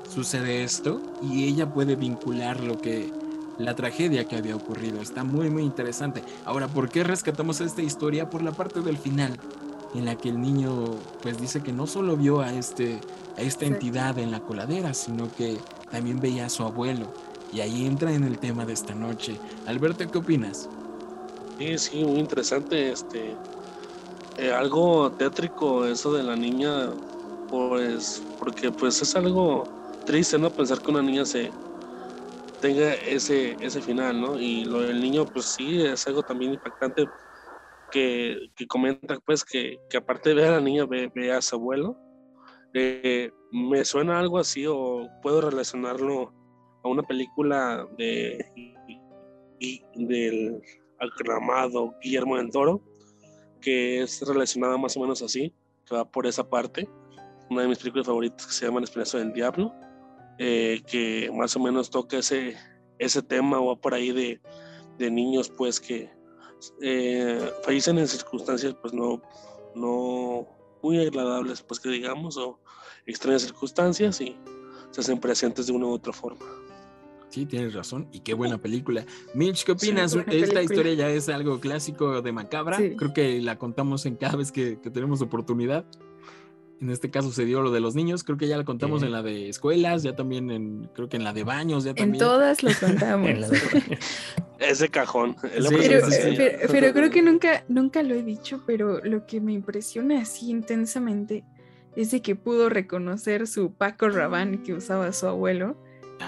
sucede esto y ella puede vincular lo que la tragedia que había ocurrido. Está muy, muy interesante. Ahora, ¿por qué rescatamos esta historia? Por la parte del final, en la que el niño pues dice que no solo vio a, este, a esta entidad en la coladera, sino que también veía a su abuelo. Y ahí entra en el tema de esta noche. Alberto, ¿qué opinas? Sí, sí, muy interesante. Este, eh, algo tétrico eso de la niña, pues, porque pues es algo triste, ¿no? Pensar que una niña se, tenga ese, ese final, ¿no? Y lo del niño, pues sí, es algo también impactante que, que comenta, pues, que, que, aparte de ver a la niña, ve, ve a su abuelo. Eh, me suena algo así o puedo relacionarlo a una película de del aclamado Guillermo del Toro, que es relacionada más o menos así, que va por esa parte. Una de mis películas favoritas que se llama El Espinazo del Diablo eh, que más o menos toca ese, ese tema o por ahí de, de niños pues que eh, fallecen en circunstancias pues no, no muy agradables pues que digamos o extrañas circunstancias y se hacen presentes de una u otra forma. Sí, tienes razón. Y qué buena película. Mitch, ¿qué opinas? Esta historia ya es algo clásico de Macabra. Creo que la contamos en cada vez que, que tenemos oportunidad. En este caso se dio lo de los niños, creo que ya la contamos en la de escuelas, ya también en, creo que en la de baños, ya también. En todas lo contamos. Ese cajón. pero, creo que nunca, nunca lo he dicho, pero lo que me impresiona así intensamente de que pudo reconocer su Paco Rabanne que usaba su abuelo,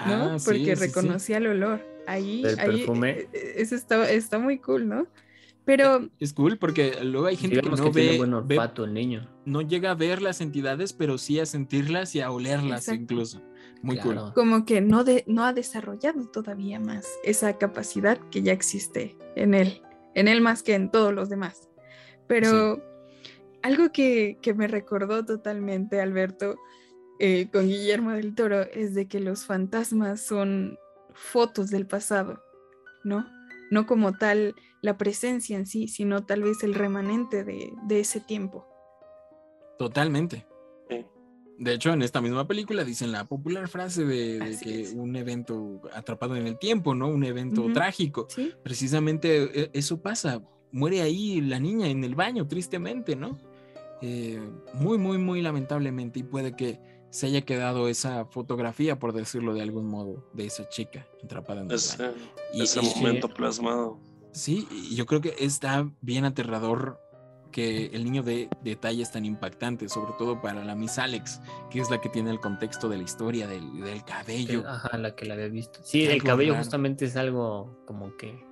¿no? Ah, Porque reconocía el olor. Ahí, ahí, eh, eh, eso está, está muy cool, ¿no? Pero es cool porque luego hay gente que no ve, el niño. no llega a ver las entidades, pero sí a sentirlas y a olerlas incluso. Muy cool. Como que no, de, no ha desarrollado todavía más esa capacidad que ya existe en él, en él más que en todos los demás. Pero algo que, que, me recordó totalmente, Alberto, eh, con Guillermo del Toro, es de que los fantasmas son fotos del pasado, ¿no? No como tal la presencia en sí, sino tal vez el remanente de, ese tiempo. Totalmente. De hecho, en esta misma película dicen la popular frase de, que un evento atrapado en el tiempo, ¿no? Un evento trágico. Precisamente e, eso pasa. Muere ahí la niña en el baño, tristemente, ¿no? Eh, muy, muy, muy lamentablemente y puede que se haya quedado esa fotografía, por decirlo de algún modo, de esa chica atrapada en el Ese. Y- ese y- momento plasmado. Sí, y yo creo que está bien aterrador que el niño dé detalles tan impactantes, sobre todo para la Miss Alex, que es la que tiene el contexto de la historia del, del cabello. ajá, la que la había visto. Sí, el cabello raro. justamente es algo como que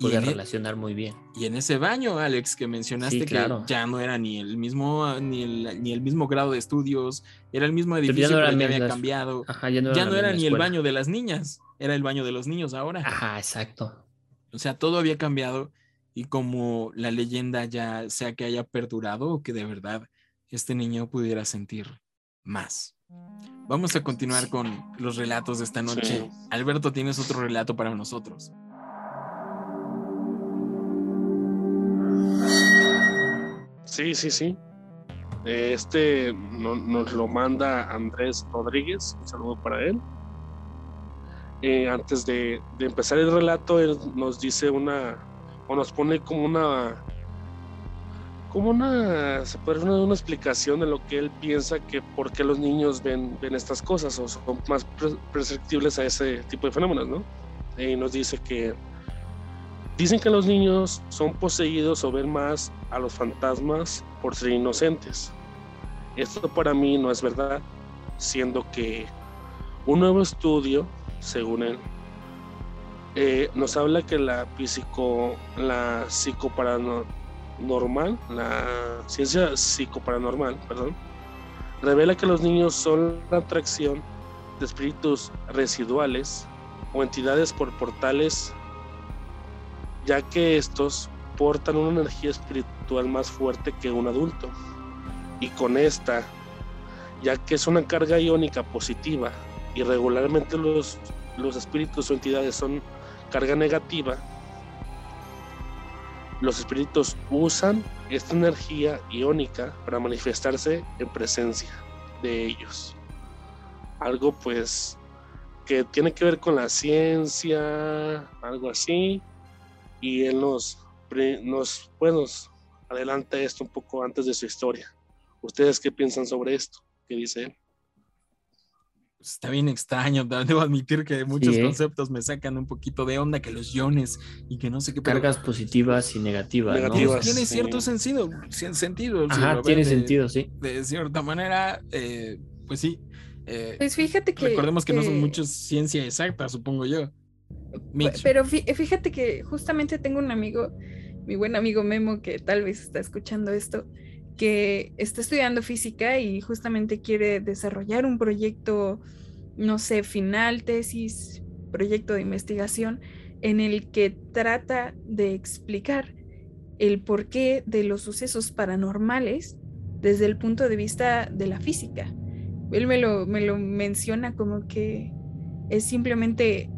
puede relacionar muy bien. y en ese baño, Alex, que mencionaste Sí, claro. que ya no era ni el mismo, ni el, ni el mismo grado de estudios, era el mismo ya edificio, no pero ya había misma- cambiado. Ajá, ya no Ya era, no ni el baño de las niñas, era el baño de los niños ahora. Ajá, exacto. O sea, todo había cambiado y como la leyenda ya sea que haya perdurado o que de verdad este niño pudiera sentir más. Vamos a continuar con los relatos de esta noche. Sí. Alberto, tienes otro relato para nosotros. Sí, sí, sí. Este no- nos lo manda Andrés Rodríguez. Un saludo para él. Eh, antes de, empezar el relato, él nos dice una, o nos pone como una, como una, se puede una, una explicación de lo que él piensa que por qué los niños ven, ven estas cosas o son más perceptibles a ese tipo de fenómenos, ¿no? Y nos dice que Dicen que los niños son poseídos o ven más a los fantasmas por ser inocentes. Esto para mí no es verdad, siendo que un nuevo estudio, según él, eh, nos habla que la psico, la psicoparanormal, la ciencia psicoparanormal, perdón, revela que los niños son la atracción de espíritus residuales o entidades por portales ya que estos portan una energía espiritual más fuerte que un adulto. Y con esta, ya que es una carga iónica positiva y regularmente los, los espíritus o entidades son carga negativa, los espíritus usan esta energía iónica para manifestarse en presencia de ellos. Algo pues que tiene que ver con la ciencia, algo así, y él nos, nos, pues, nos adelanta esto un poco antes de su historia. ¿Ustedes qué piensan sobre esto? ¿Qué dice él? Está bien extraño, de- debo admitir que muchos ¿eh? conceptos me sacan un poquito de onda, que los iones y que no sé qué. pero, Cargas positivas y negativas, ¿no? Negativas. O sea, Tiene sí. cierto sentido, cien- sentido. Ajá, tiene de- sentido, sí. De cierta manera, eh, pues sí. eh, Pues fíjate que. recordemos que, no son muchos ciencia exacta, supongo yo. Pero fí- fíjate que justamente tengo un amigo, mi buen amigo Memo, que tal vez está escuchando esto, que está estudiando física y justamente quiere desarrollar un proyecto, no sé, final, tesis, proyecto de investigación, en el que trata de explicar el porqué de los sucesos paranormales desde el punto de vista de la física. Él me lo, me lo menciona como que es simplemente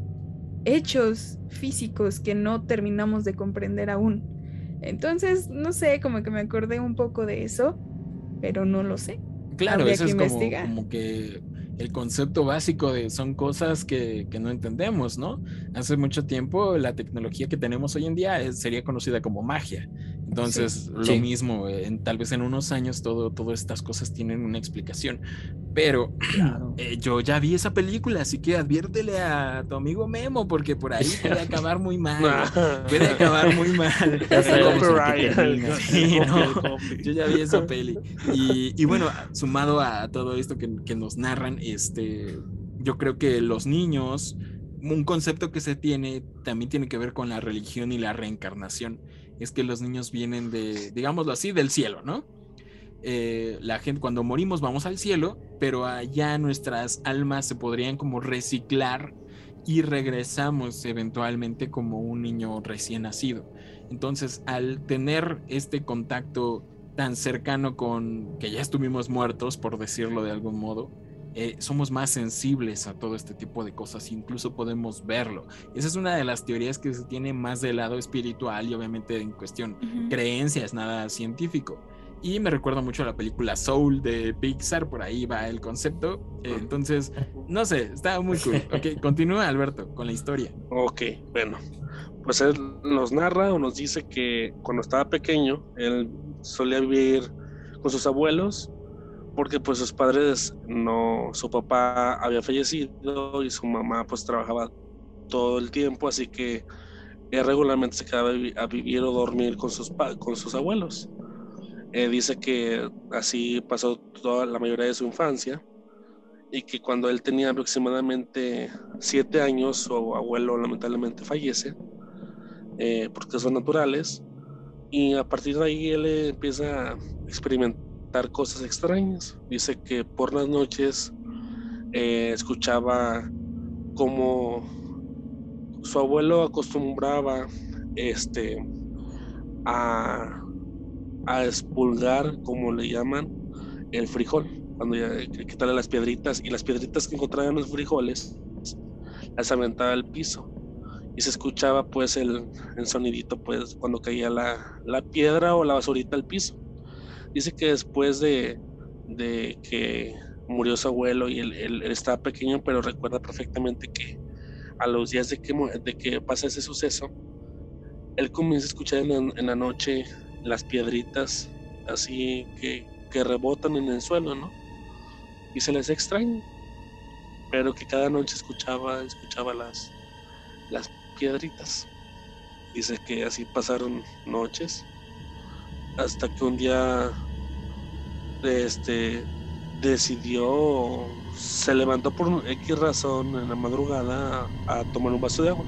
hechos físicos que no terminamos de comprender aún. Entonces, no sé, como que me acordé un poco de eso, pero no lo sé. Claro, habría eso que es como, que el concepto básico de son cosas que, que no entendemos, ¿no? Hace mucho tiempo la tecnología que tenemos hoy en día es- sería conocida como magia. Entonces, lo Sí. mismo, en- tal vez en unos años todo, todas estas cosas tienen una explicación. Pero Claro. eh, yo ya vi esa película, así que adviértele a tu amigo Memo, porque por ahí puede acabar muy mal. Puede acabar muy mal. Ya. Sí, no. Yo ya vi esa peli. Y, y bueno, sumado a todo esto que, que nos narran, este, yo creo que los niños, un concepto que se tiene también tiene que ver con la religión y la reencarnación. Es que los niños vienen de, digámoslo así, del cielo, ¿no? Eh, la gente cuando morimos vamos al cielo, pero allá nuestras almas se podrían como reciclar y regresamos eventualmente como un niño recién nacido. Entonces, al tener este contacto tan cercano con que ya estuvimos muertos, por decirlo de algún modo, eh, somos más sensibles a todo este tipo de cosas, incluso podemos verlo. Esa es una de las teorías que se tiene más del lado espiritual y obviamente en cuestión creencias, nada científico. Y me recuerda mucho a la película Soul de Pixar, por ahí va el concepto. Eh, Entonces, no sé, está muy cool. Ok, continúa Alberto con la historia. Ok, bueno. Pues él nos narra o nos dice que cuando estaba pequeño, él solía vivir con sus abuelos, porque pues sus padres no, su papá había fallecido y su mamá pues trabajaba todo el tiempo, así que él regularmente se quedaba a vivir o dormir con sus, con sus abuelos. Eh, dice que así pasó toda la mayoría de su infancia y que cuando él tenía aproximadamente siete años, su abuelo lamentablemente fallece eh, porque son naturales y a partir de ahí él empieza a experimentar cosas extrañas. Dice que por las noches eh, escuchaba como su abuelo acostumbraba este, a, a expulgar, como le llaman, el frijol cuando ya quitarle las piedritas y las piedritas que encontraban en los frijoles las aventaba al piso y se escuchaba pues el, el sonidito pues cuando caía la, la, piedra o la basurita al piso. Dice que después de, de que murió su abuelo y él, él, estaba pequeño, pero recuerda perfectamente que a los días de que, de que pasa ese suceso, él comienza a escuchar en la, noche las piedritas así que, que rebotan en el suelo, ¿no? y se les extraña, pero que cada noche escuchaba, escuchaba las, las piedritas. Dice que así pasaron noches hasta que un día este decidió se levantó por X razón en la madrugada a, tomar un vaso de agua.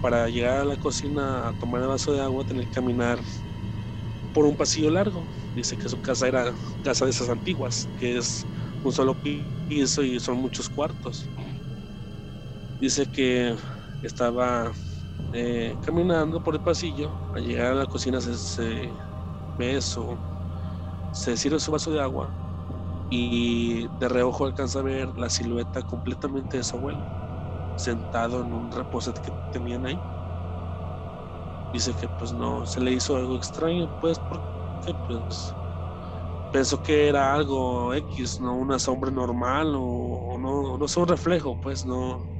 Para llegar a la cocina a tomar el vaso de agua, tener que caminar por un pasillo largo. Dice que su casa era casa de esas antiguas, que es un solo piso y son muchos cuartos. Dice que estaba eh, caminando por el pasillo, al llegar a la cocina se ve eso, se sirve su vaso de agua y de reojo alcanza a ver la silueta completamente de su abuelo, sentado en un reposo que tenían ahí. Dice que pues no, se le hizo algo extraño, pues porque pues pensó que era algo X, no una sombra normal o, no, no es un reflejo, pues no,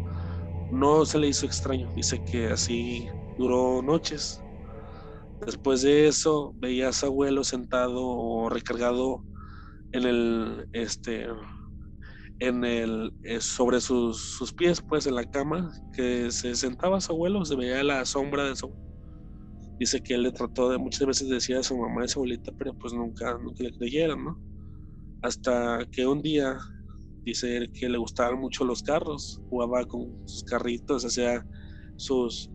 no se le hizo extraño. Dice que así duró noches. Después de eso, veía a abuelo sentado o recargado en el, este, en el, eh, sobre sus, sus pies, pues en la cama, que se sentaba su abuelo, se veía la sombra de su dice que él le trató de muchas veces decía a su mamá y a su abuelita, pero pues nunca, nunca le creyeron, ¿no? Hasta que un día dice él que le gustaban mucho los carros, jugaba con sus carritos, hacía sus,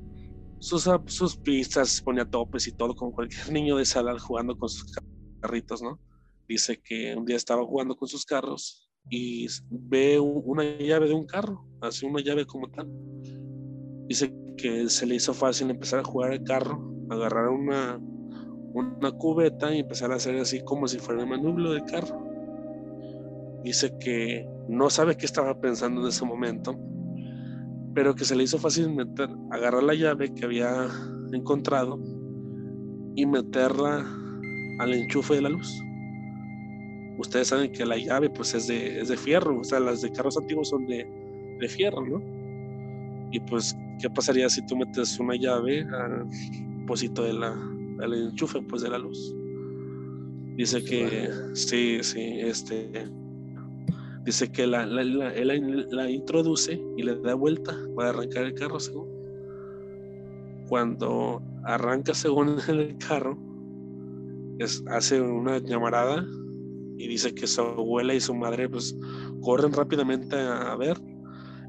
sus, sus pistas, ponía topes y todo, como cualquier niño de edad jugando con sus carritos, ¿no? Dice que un día estaba jugando con sus carros y ve una llave de un carro, así una llave como tal. Dice que se le hizo fácil empezar a jugar el carro agarrar una, una cubeta y empezar a hacer así como si fuera el manubrio del carro. Dice que no sabe qué estaba pensando en ese momento, pero que se le hizo fácil meter, agarrar la llave que había encontrado y meterla al enchufe de la luz. Ustedes saben que la llave pues es de, es de fierro, o sea, las de carros antiguos son de, de fierro, ¿no? Y pues, ¿qué pasaría si tú metes una llave al, propósito de la, del enchufe pues de la luz. Dice que sí, sí, este dice que la, la, introduce y le da vuelta para arrancar el carro según. Cuando arranca según el carro, es, hace una llamarada y dice que su abuela y su madre pues corren rápidamente a, ver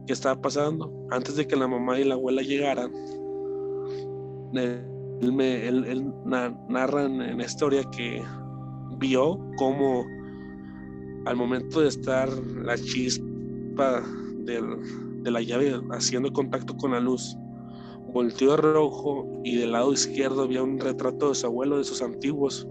qué estaba pasando. Antes de que la mamá y la abuela llegaran, él, él, narra en, la historia que vio cómo al momento de estar la chispa de la llave haciendo contacto con la luz, volteó a rojo y del lado izquierdo había un retrato de su abuelo, de sus antiguos.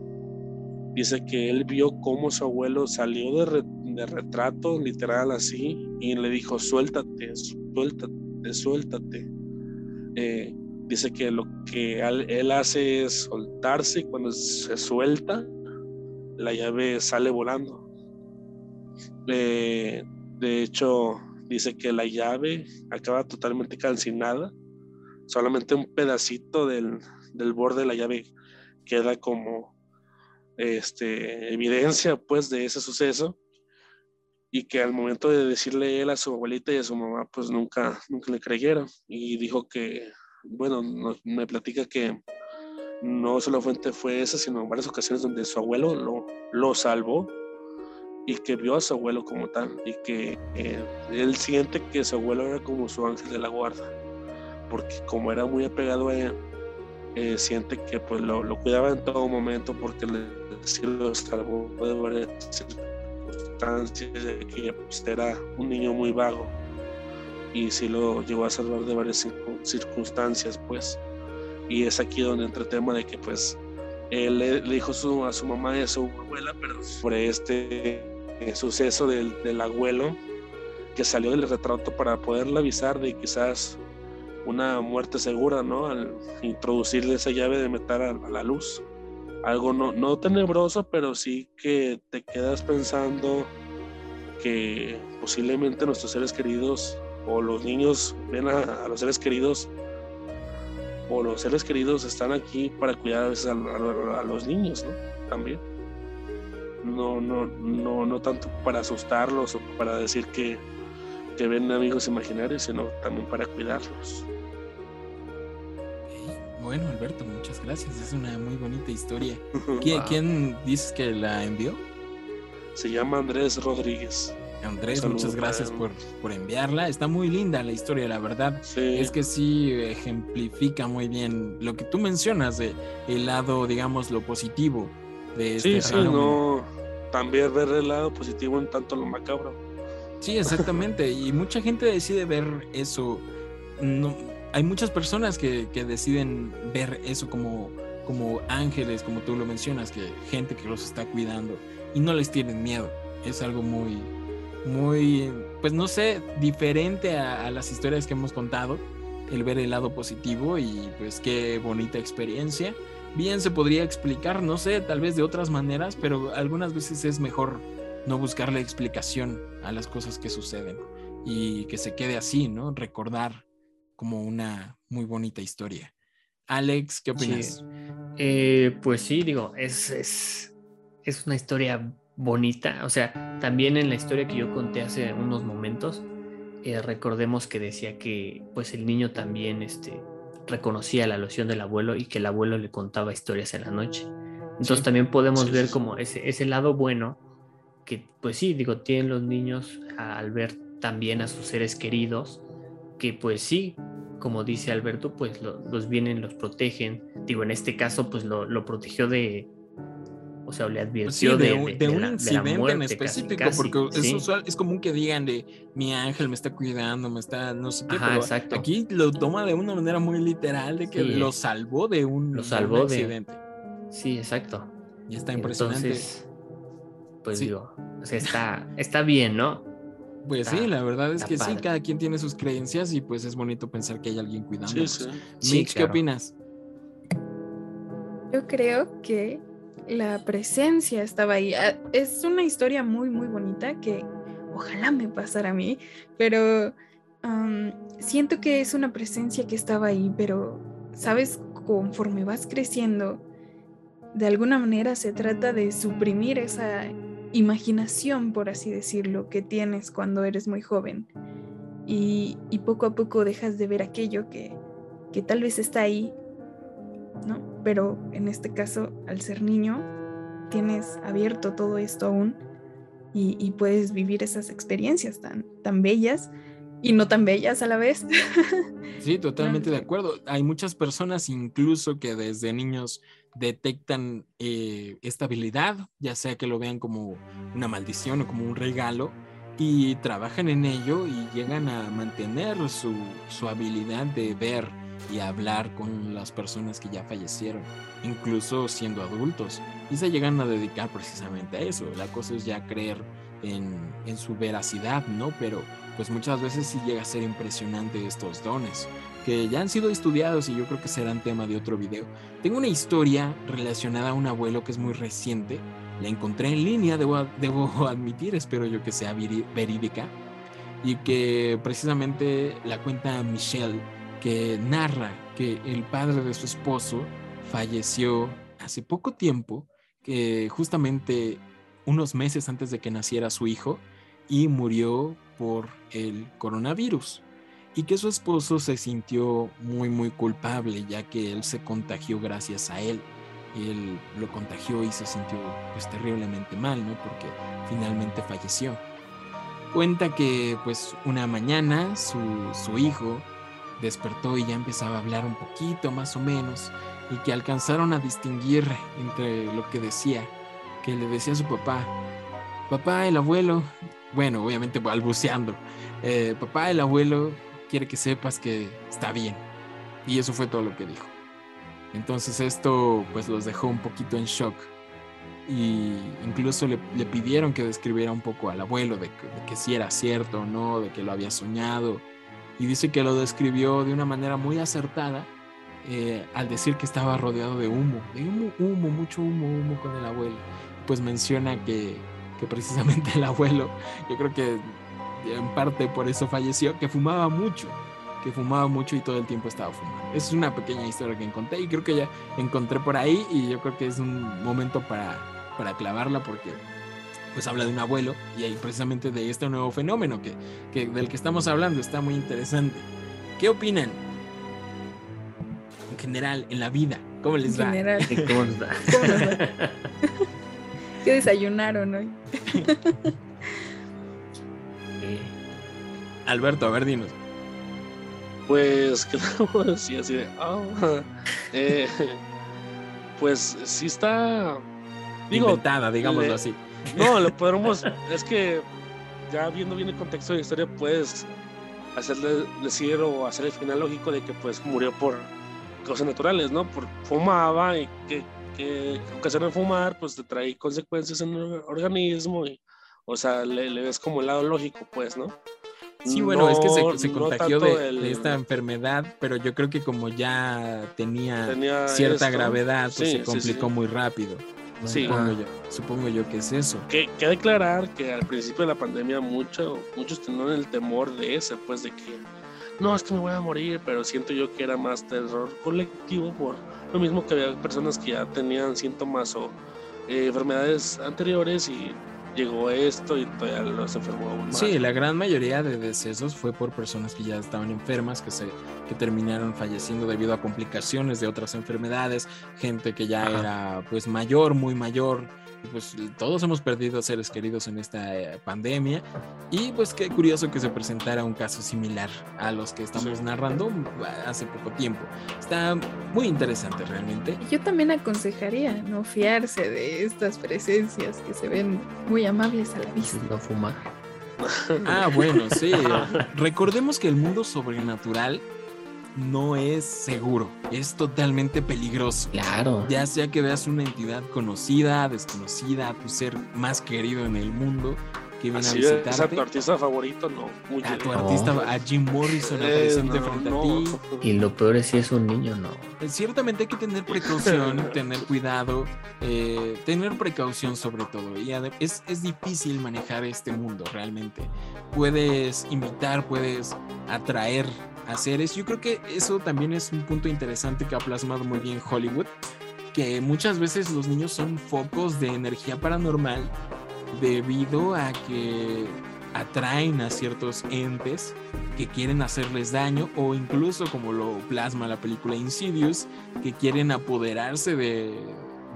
Dice que él vio cómo su abuelo salió de, de retrato, literal así, y le dijo, suéltate, suéltate, suéltate. Eh, dice que lo que él hace es soltarse y cuando se suelta, la llave sale volando. De hecho, dice que la llave acaba totalmente calcinada, solamente un pedacito del, del borde de la llave queda como, este, evidencia pues de ese suceso. Y que al momento de decirle él a su abuelita y a su mamá pues nunca, nunca le creyeron. Y dijo que, bueno, me platica que no solo fuente fue esa, sino varias ocasiones donde su abuelo lo, lo salvó y que vio a su abuelo como tal y que eh, él siente que su abuelo era como su ángel de la guarda porque como era muy apegado a él eh, siente que pues lo, lo, cuidaba en todo momento porque le lo salvó de varias circunstancias de que pues, era un niño muy vago y sí lo llevó a salvar de varias circunstancias pues. Y es aquí donde entra el tema de que pues él le, dijo a su mamá y a su abuela pero sobre este eh, suceso del, abuelo que salió del retrato para poderle avisar de quizás una muerte segura, ¿no? Al introducirle esa llave de metal a, la luz. Algo no, no tenebroso, pero sí que te quedas pensando que posiblemente nuestros seres queridos o los niños ven a, los seres queridos o los seres queridos están aquí para cuidar a veces a, los niños, ¿no? También. No, no, no, no tanto para asustarlos o para decir que, que ven amigos imaginarios, sino también para cuidarlos. Bueno, Alberto, muchas gracias. Es una muy bonita historia. ¿Quién, dices que la envió? Se llama Andrés Rodríguez. Andrés, muchas gracias por, por, enviarla. Está muy linda la historia, la verdad. Es que sí ejemplifica muy bien lo que tú mencionas de el lado, digamos, lo positivo de este Sí, sí, no. También ver el lado positivo en tanto lo macabro. Sí, exactamente. y mucha gente decide ver eso. No, hay muchas personas que, deciden ver eso como, como ángeles, como tú lo mencionas, que gente que los está cuidando y no les tienen miedo. Es algo muy, muy, pues no sé, diferente a, las historias que hemos contado, el ver el lado positivo y pues qué bonita experiencia. Bien se podría explicar, no sé, tal vez de otras maneras, pero algunas veces es mejor no buscarle explicación a las cosas que suceden y que se quede así, ¿no? Recordar como una muy bonita historia. Alex, ¿qué opinas? Eh, pues sí, digo, es, es, es, una historia bonita. O sea, también en la historia que yo conté hace unos momentos, eh, recordemos que decía que pues el niño también este, reconocía la alusión del abuelo y que el abuelo le contaba historias en la noche. Entonces también podemos ver como ese, ese lado bueno que pues sí, digo, tienen los niños al ver también a sus seres queridos, que pues sí, como dice Alberto, pues los vienen, los protegen. Digo, en este caso, pues lo, protegió de, o sea, le advirtió de, un, incidente en específico, porque es usual, es común que digan de mi ángel me está cuidando, me está, no sé qué, exacto. aquí lo toma de una manera muy literal de que lo salvó de un, lo salvó de accidente. Sí, exacto. Y está impresionante. Entonces, pues digo, o sea, está, está bien, ¿no? Pues sí, la verdad es que sí, cada quien tiene sus creencias y pues es bonito pensar que hay alguien cuidando. Sí, Mitch, ¿qué opinas? Yo creo que la presencia estaba ahí. Ah, es una historia muy, muy bonita que ojalá me pasara a mí, pero siento que es una presencia que estaba ahí, pero, ¿sabes? Conforme vas creciendo, de alguna manera se trata de suprimir esa imaginación, por así decirlo, que tienes cuando eres muy joven. Y, poco a poco dejas de ver aquello que, que tal vez está ahí, ¿no? Pero en este caso, al ser niño, tienes abierto todo esto aún y, puedes vivir esas experiencias tan, tan bellas y no tan bellas a la vez. Sí, totalmente de acuerdo. Hay muchas personas incluso que desde niños detectan eh, esta habilidad, ya sea que lo vean como una maldición o como un regalo, y trabajan en ello y llegan a mantener su, su habilidad de ver y hablar con las personas que ya fallecieron, incluso siendo adultos, y se llegan a dedicar precisamente a eso. La cosa es ya creer en, en su veracidad, ¿no? Pero pues muchas veces sí llega a ser impresionante estos dones que ya han sido estudiados y yo creo que serán tema de otro video. Tengo una historia relacionada a un abuelo que es muy reciente. La encontré en línea, debo, debo admitir, espero yo que sea verídica. Y que precisamente la cuenta Michelle, que narra que el padre de su esposo falleció hace poco tiempo que justamente unos meses antes de que naciera su hijo y murió por el coronavirus y que su esposo se sintió muy muy culpable ya que él se contagió gracias a él. Él lo contagió y se sintió pues terriblemente mal, ¿no? Porque finalmente falleció. Cuenta que pues una mañana su, su hijo despertó y ya empezaba a hablar un poquito más o menos y que alcanzaron a distinguir entre lo que decía, que le decía a su papá, papá, el abuelo, bueno, obviamente balbuceando, eh, papá, el abuelo quiere que sepas que está bien. Y eso fue todo lo que dijo. Entonces esto pues los dejó un poquito en shock. Y incluso le, pidieron que describiera un poco al abuelo de de que si era cierto o no, de que lo había soñado. Y dice que lo describió de una manera muy acertada eh, al decir que estaba rodeado de humo, de humo, humo, mucho humo, humo con el abuelo. Pues menciona que, que precisamente el abuelo, yo creo que en parte por eso falleció, que fumaba mucho, que fumaba mucho y todo el tiempo estaba fumando. Es una pequeña historia que encontré y creo que ya encontré por ahí y yo creo que es un momento para, para clavarla porque pues habla de un abuelo y ahí precisamente de este nuevo fenómeno que, que del que estamos hablando está muy interesante. ¿Qué opinan? En general, en la vida, ¿cómo les En va? general. ¿Cómo nos da? ¿Cómo nos va? ¿Qué desayunaron hoy? Eh, Alberto, a ver, dinos. Pues quedamos así, así de. Eh, pues sí está. Digo, Inventada, digámoslo le- así. No, lo podemos. Es que ya viendo bien el contexto de la historia, puedes hacerle decir o hacer el final lógico de que pues murió por cosas naturales, ¿no? Por fumaba y que, que ocasiona fumar, pues te trae consecuencias en el organismo y, o sea, le, le ves como el lado lógico, pues, ¿no? Sí, bueno, es que se, contagió de, el- de esta enfermedad, pero yo creo que como ya tenía, tenía cierta esto. gravedad, pues Sí, se sí, complicó sí. muy rápido. Sí. Supongo, yo, supongo yo que es eso. Que, que declarar que al principio de la pandemia mucho, muchos tenían el temor de ese, pues de que no, es que me voy a morir, pero siento yo que era más terror colectivo por lo mismo que había personas que ya tenían síntomas o eh, enfermedades anteriores y llegó esto y todavía los enfermó aún más. Sí, la gran mayoría de decesos fue por personas que ya estaban enfermas, que, se, que terminaron falleciendo debido a complicaciones de otras enfermedades, gente que ya Ajá. era pues mayor, muy mayor. Pues todos hemos perdido seres queridos en esta eh, pandemia y pues qué curioso que se presentara un caso similar a los que estamos Sí. narrando hace poco tiempo. Está muy interesante realmente. Yo también aconsejaría no fiarse de estas presencias que se ven muy amables a la vista. no fumar. Ah, bueno, sí. Recordemos que el mundo sobrenatural no es seguro, es totalmente peligroso. Claro. Ya sea que veas una entidad conocida, desconocida, tu ser más querido en el mundo que viene Así a es, ¿es a visitarte, tu artista favorito? No, muy a tu No. artista, a Jim Morrison Eh, presente no, frente no. a ti. Y lo peor es si es un niño, no. Eh, Ciertamente hay que tener precaución, tener cuidado, eh, tener precaución sobre todo. Y es, es difícil manejar este mundo realmente. Puedes invitar, puedes atraer a seres. Yo creo que eso también es un punto interesante que ha plasmado muy bien Hollywood, que muchas veces los niños son focos de energía paranormal debido a que atraen a ciertos entes que quieren hacerles daño o incluso como lo plasma la película Insidious, que quieren apoderarse de,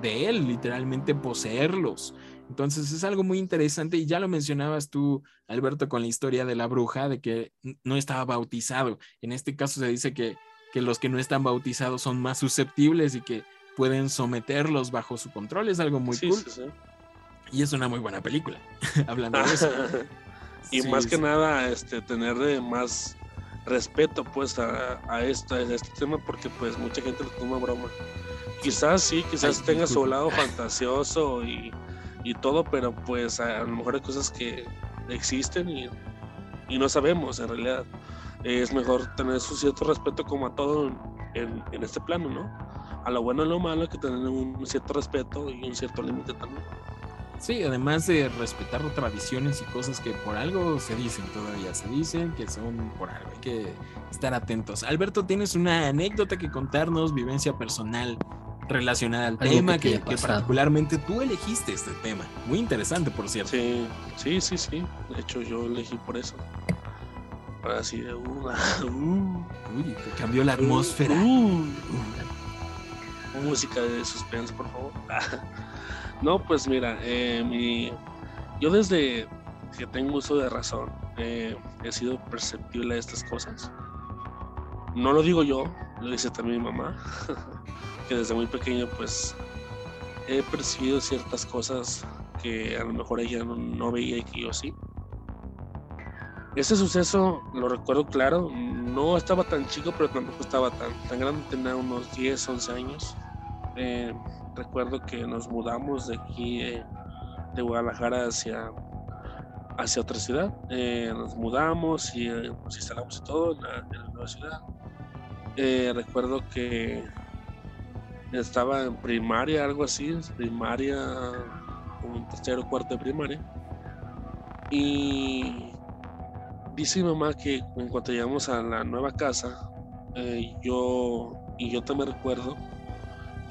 de él, literalmente poseerlos. Entonces es algo muy interesante y ya lo mencionabas tú, Alberto, con la historia de la bruja, de que no estaba bautizado. En este caso se dice que, que los que no están bautizados son más susceptibles y que pueden someterlos bajo su control. Es algo muy Sí, cool sí, sí. y es una muy buena película, hablando de eso. y más que nada este tenerle más respeto pues a, a esto a este tema porque pues mucha gente lo toma broma quizás sí quizás Ay, tenga su lado fantasioso y, y todo pero pues a, lo mejor hay cosas que existen y, y no sabemos en realidad. Es mejor tener su cierto respeto como a todo en, en este plano no a lo bueno y lo malo que tener un cierto respeto y un cierto límite también. Sí, además de respetar tradiciones y cosas que por algo se dicen todavía, se dicen que son por algo, hay que estar atentos. Alberto, ¿tienes una anécdota que contarnos, vivencia personal relacionada al Algo tema, que particularmente tú elegiste este tema. Muy interesante, por cierto. Sí, sí, sí, sí. De hecho, yo elegí por eso. Para así de uh, uh, Uy, te cambió la atmósfera. uh. Música de suspense, por favor. No, pues mira, eh, mi, yo desde que tengo uso de razón eh, he sido perceptible a estas cosas. No lo digo yo, lo dice también mi mamá, que desde muy pequeño pues he percibido ciertas cosas que a lo mejor ella no, no veía y que yo sí. Este suceso lo recuerdo claro, no estaba tan chico, pero tampoco estaba tan, tan grande, tenía unos 10, 11 años. Eh, recuerdo que nos mudamos de aquí, eh, de Guadalajara hacia, hacia otra ciudad. Eh, nos mudamos y eh, nos instalamos y todo en la, en la nueva ciudad. Eh, recuerdo que estaba en primaria, algo así, primaria, un tercero cuarto de primaria. Y dice mi mamá que en cuanto llegamos a la nueva casa, eh, yo y yo también recuerdo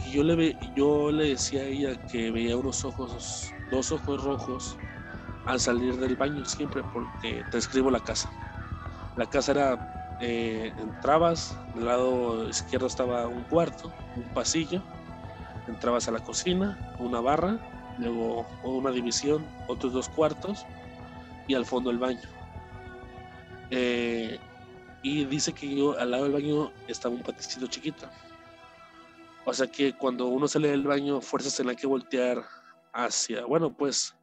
que yo le, ve- yo le decía a ella que veía unos ojos, dos ojos rojos al salir del baño siempre, porque te escribo la casa. La casa era, eh, entrabas, del lado izquierdo estaba un cuarto, un pasillo, entrabas a la cocina, una barra, luego una división, otros dos cuartos y al fondo el baño. Eh, y dice que yo al lado del baño estaba un paticito chiquito. O sea que cuando uno sale del baño, fuerzas tenía que voltear hacia, bueno, pues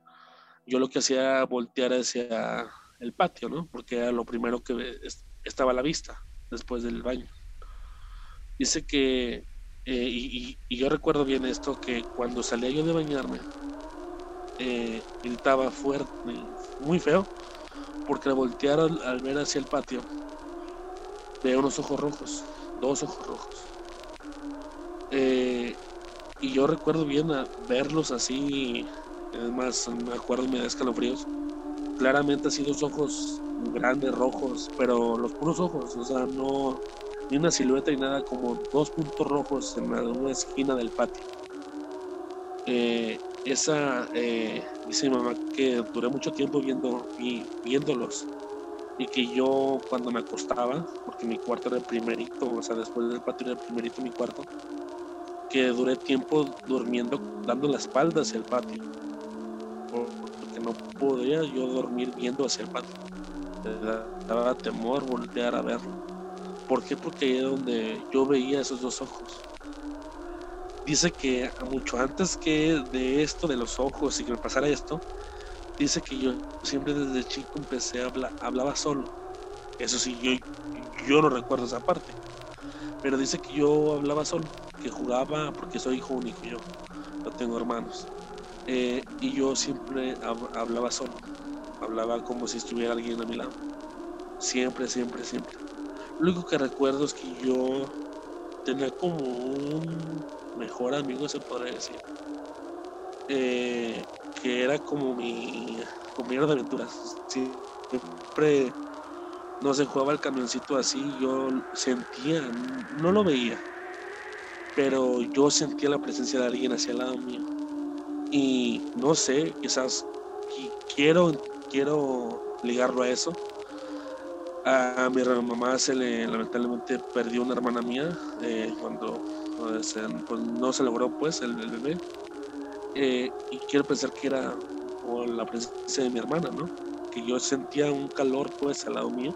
yo lo que hacía voltear hacia el patio, ¿no? Porque era lo primero que estaba a la vista después del baño. Dice que, eh, y, yo recuerdo bien esto, que cuando salía yo de bañarme, eh, gritaba fuerte, muy feo, porque al voltear al, ver hacia el patio, veía unos ojos rojos, dos ojos rojos. Eh, y yo recuerdo bien a verlos así, es más, me acuerdo me da escalofríos. Claramente así dos ojos grandes, rojos, pero los puros ojos, o sea, no, ni una silueta ni nada, como dos puntos rojos en una esquina del patio. Eh, esa, eh, dice mi mamá que duré mucho tiempo viendo, y, viéndolos y que yo cuando me acostaba, porque mi cuarto era el primerito, o sea, después del patio era el primerito mi cuarto, que duré tiempo durmiendo, dando la espalda hacia el patio, no podía yo dormir viendo hacia el patio, me daba temor voltear a verlo. ¿Por qué? Porque ahí es donde yo veía esos dos ojos. Dice que mucho antes que de esto, de los ojos y que me pasara esto, dice que yo siempre desde chico empecé a hablar, hablaba solo. Eso sí, yo, yo no recuerdo esa parte. Pero dice que yo hablaba solo, que jugaba, porque soy hijo único yo, no tengo hermanos. Eh, y yo siempre hab- hablaba solo, hablaba como si estuviera alguien a mi lado. Siempre, siempre, siempre. Lo único que recuerdo es que yo tenía como un mejor amigo, se podría decir. Eh, que era como mi compañero de aventuras. Siempre, no se jugaba el camioncito así, yo sentía, no lo veía, pero yo sentía la presencia de alguien hacia el lado mío. Y no sé, quizás qui- quiero, quiero ligarlo a eso. A mi mamá se le lamentablemente perdió una hermana mía eh, cuando pues, pues, no se logró pues el, bebé. Eh, y quiero pensar que era por la presencia de mi hermana, ¿no? Que yo sentía un calor pues al lado mío.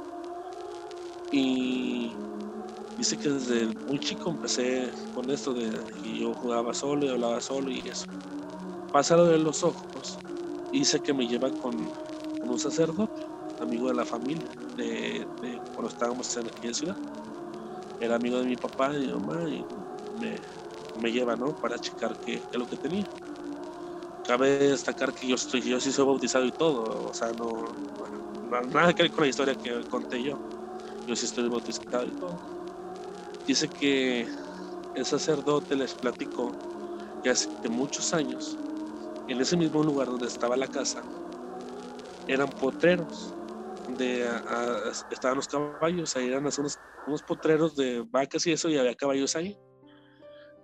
Y dice que desde muy chico empecé con esto de yo jugaba solo y hablaba solo y eso. Pasa lo de los ojos. Dice que me lleva con, un sacerdote, amigo de la familia, de, de cuando estábamos en aquella ciudad. Era amigo de mi papá y mi mamá y me, lleva, ¿no? Para checar qué, es lo que tenía. Cabe destacar que yo sí soy bautizado y todo, o sea, no, no- nada que ver con la historia que conté yo. Yo sí estoy bautizado y todo. Dice que el sacerdote les platicó que hace muchos años, en ese mismo lugar donde estaba la casa, eran potreros, donde estaban los caballos, ahí eran unos, unos potreros de vacas y eso, y había caballos ahí.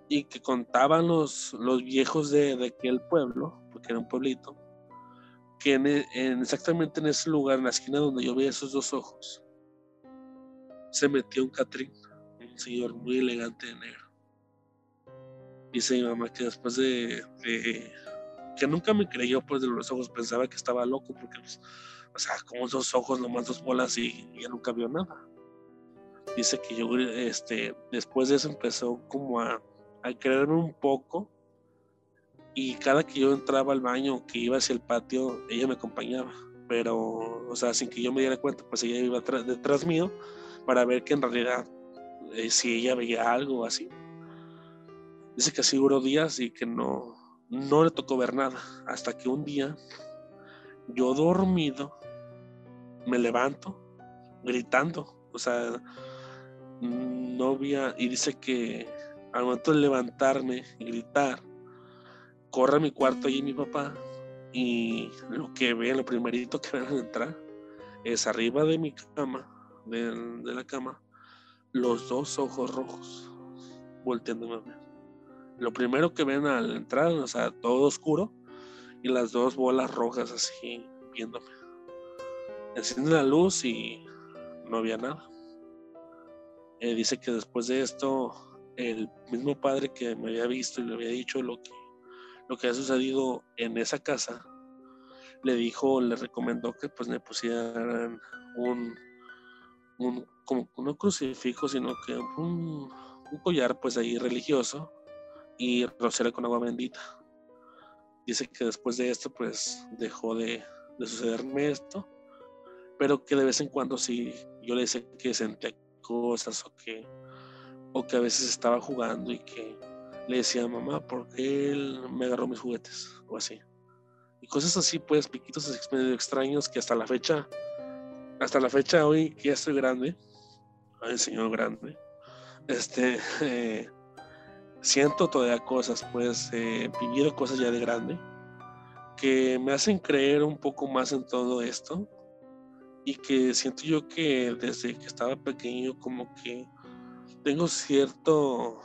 y que contaban los, los viejos de, de aquel pueblo, porque era un pueblito, que en, en- exactamente en ese lugar, en la esquina donde yo veía esos dos ojos, se metió un Catrín, un señor muy elegante de negro. Dice mi mamá que después de, de- que nunca me creyó pues de los ojos, pensaba que estaba loco porque pues, o sea, como dos ojos, nomás dos bolas y, y ya nunca vio nada. Dice que yo este después de eso empezó como a, a creerme un poco y cada que yo entraba al baño, que iba hacia el patio, ella me acompañaba, pero o sea, sin que yo me diera cuenta, pues ella iba detrás mío para ver que en realidad eh, si ella veía algo o así. Dice que así duró días y que no, no le tocó ver nada. Hasta que un día, yo dormido, me levanto gritando. O sea, no había. Y dice que al momento de levantarme y gritar, corre a mi cuarto allí mi papá. Y lo que ve, lo primerito que ven al entrar, es arriba de mi cama, de, de la cama, los dos ojos rojos volteándome a ver. Lo primero que ven al entrar, o sea, todo oscuro y las dos bolas rojas así viéndome. Enciende la luz y no había nada. Eh, dice que después de esto, el mismo padre que me había visto y le había dicho lo que, lo que había sucedido en esa casa, le dijo, le recomendó que pues me pusieran un, un como no crucifijo, sino que un, un collar pues ahí religioso y rociar con agua bendita. Dice que después de esto pues dejó de, de sucederme esto, pero que de vez en cuando sí, yo le decía que sentía cosas o que, o que a veces estaba jugando y que le decía mamá, ¿por qué él me agarró mis juguetes? O así. Y cosas así, pues, piquitos medio extraños que hasta la fecha, hasta la fecha hoy que ya estoy grande, ay señor grande, este, eh, siento todavía cosas, pues he vivido cosas ya de grande que me hacen creer un poco más en todo esto y que siento yo que desde que estaba pequeño como que tengo cierto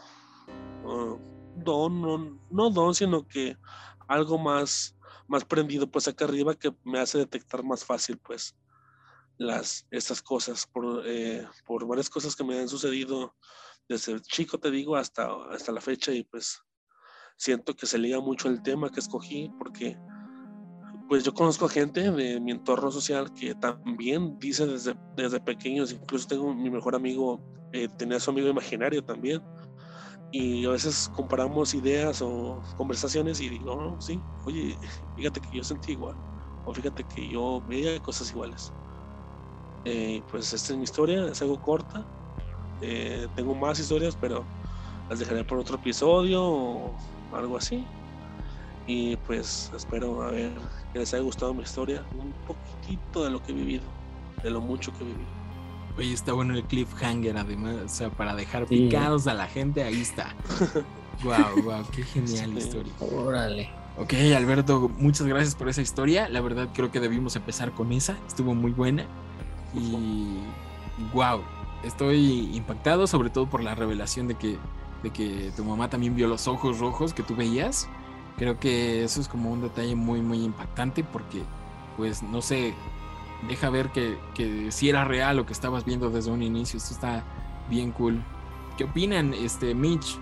uh, don, no, no don, sino que algo más, más prendido pues acá arriba que me hace detectar más fácil pues las, estas cosas por, eh, por varias cosas que me han sucedido desde chico te digo hasta, hasta la fecha y pues siento que se liga mucho el tema que escogí porque pues yo conozco gente de mi entorno social que también dice desde, desde pequeños, incluso tengo mi mejor amigo, eh, tenía su amigo imaginario también y a veces comparamos ideas o conversaciones y digo, no, sí, oye, fíjate que yo sentí igual o fíjate que yo veía cosas iguales. Eh, pues esta es mi historia, es algo corta, eh, tengo más historias, pero las dejaré por otro episodio o algo así. Y pues espero a ver que les haya gustado mi historia, un poquitito de lo que he vivido, de lo mucho que he vivido. Oye, está bueno el cliffhanger, además, o sea, para dejar Sí. picados a la gente, ahí está. Wow, wow, qué genial Sí. historia. Órale. Ok, Alberto, muchas gracias por esa historia. La verdad creo que debimos empezar con esa. Estuvo muy buena. Y wow, estoy impactado sobre todo por la revelación de que, de que tu mamá también vio los ojos rojos que tú veías. Creo que eso es como un detalle muy, muy impactante porque, pues, no sé, deja ver que, que si era real lo que estabas viendo desde un inicio. Esto está bien cool. ¿Qué opinan, este, Mitch?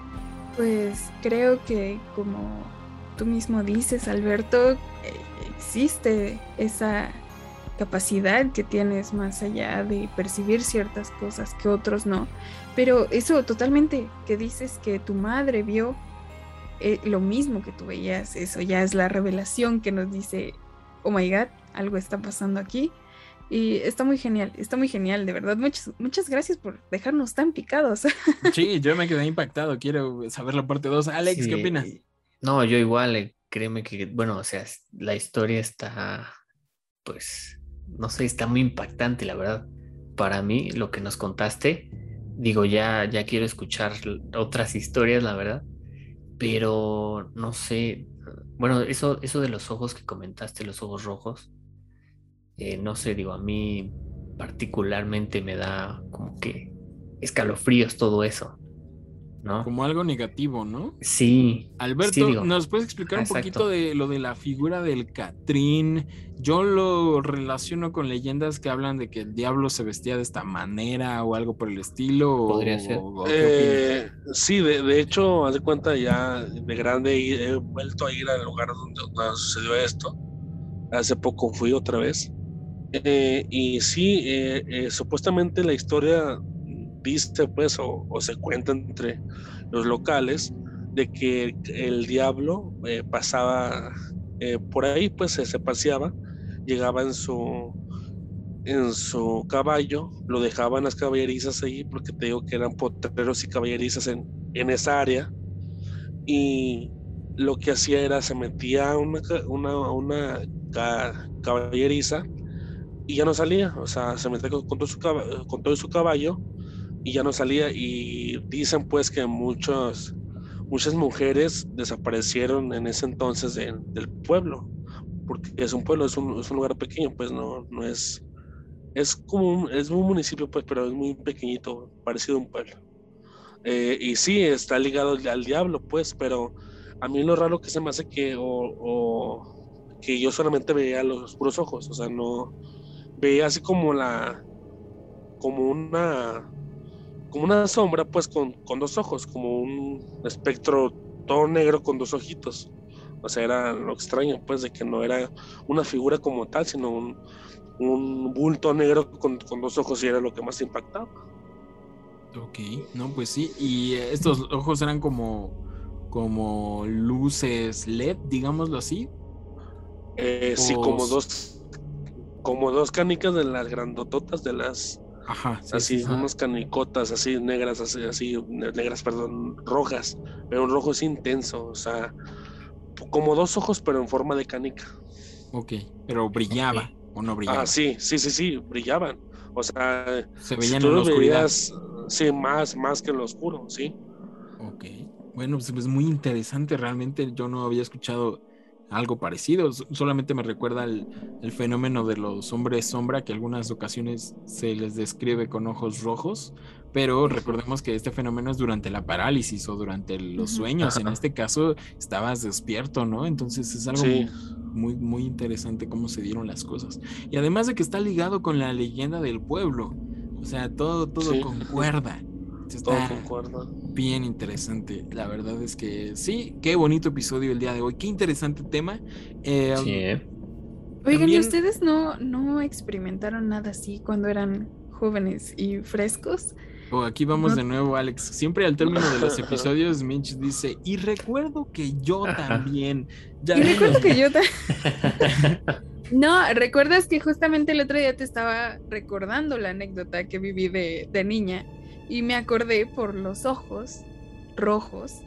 Pues creo que como tú mismo dices, Alberto, eh, existe esa capacidad que tienes más allá de percibir ciertas cosas que otros no. Pero eso totalmente que dices que tu madre vio eh, lo mismo que tú veías, eso ya es la revelación que nos dice, oh my god, algo está pasando aquí. Y está muy genial, está muy genial, de verdad. Muchas, muchas gracias por dejarnos tan picados. Sí, yo me quedé impactado. Quiero saber la parte 2. Alex, ¿qué opinas? No, yo igual, eh, créeme que, bueno, o sea, la historia está, pues, no sé, está muy impactante, la verdad. Para mí, lo que nos contaste, digo, ya, ya quiero escuchar otras historias, la verdad, pero no sé, bueno, eso, eso de los ojos que comentaste, los ojos rojos, eh, no sé, digo, a mí particularmente me da como que escalofríos todo eso. ¿No? Como algo negativo, ¿no? Sí. Alberto, sí, digo, ¿nos puedes explicar un poquito de lo de la figura del Catrín? Yo lo relaciono con leyendas que hablan de que el diablo se vestía de esta manera o algo por el estilo. o- Podría ser. Eh, sí, de, de hecho, haz de cuenta, ya de grande he vuelto a ir al lugar donde, donde sucedió esto. Hace poco fui otra vez. Eh, y sí, eh, eh, supuestamente la historia dice, pues, o, se cuenta entre los locales, de que el diablo eh, pasaba eh, por ahí, pues se, se paseaba, llegaba en su en su caballo, lo dejaban las caballerizas ahí, porque te digo que eran potreros y caballerizas en, en esa área, y lo que hacía era se metía a una, una, una ca- caballeriza y ya no salía, o sea, se metía con, todo su, con todo su caballo y ya no salía, y dicen pues que muchos, muchas mujeres desaparecieron en ese entonces de- del pueblo, porque es un pueblo, es un, es un lugar pequeño, pues no, no es es como un, es un municipio, pues, pero es muy pequeñito, parecido a un pueblo. Eh, y sí, está ligado al, diablo, pues, pero a mí lo raro que se me hace que, o que yo solamente veía los puros ojos, o sea, no veía así como la, como una, como una sombra, pues, con, con dos ojos, como un espectro todo negro con dos ojitos. O sea, era lo extraño, pues, de que no era una figura como tal, sino un, un bulto negro con, con dos ojos y era lo que más impactaba. Ok, no, pues sí. Y estos ojos eran como, como luces LED, digámoslo así. Eh, sí, como dos, como dos canicas de las grandototas, de las Ajá, sí, así, sí, sí. unas canicotas así negras, así, así, ne- negras, perdón, rojas, pero un rojo es intenso, o sea, como dos ojos, pero en forma de canica. Ok, pero brillaba o no brillaba. Ah, sí, sí, sí, sí, brillaban. O sea, Se veían en la oscuridad. sí, más, más que en lo oscuro, sí. Ok. Bueno, pues es muy interesante. Realmente yo no había escuchado algo parecido. Solamente me recuerda el, el fenómeno de los hombres sombra, que algunas ocasiones se les describe con ojos rojos. Pero recordemos que este fenómeno es durante la parálisis o durante los sueños. En este caso, estabas despierto, ¿no? Entonces es algo Sí. muy, muy interesante cómo se dieron las cosas. Y además de que está ligado con la leyenda del pueblo. O sea, todo, todo Sí. concuerda. Todo Está, concuerda. bien interesante. La verdad es que sí, qué bonito episodio el día de hoy, qué interesante tema. Eh, Sí, ¿eh? Oigan, ¿y También- ustedes no, no experimentaron nada así cuando eran jóvenes y frescos? oh, aquí vamos No- de nuevo, Alex. Siempre al término de los episodios, Mitch dice, y recuerdo que yo también. Ya Y recuerdo que yo... ta- No, recuerdas que justamente el otro día te estaba recordando la anécdota que viví de, de niña y me acordé por los ojos rojos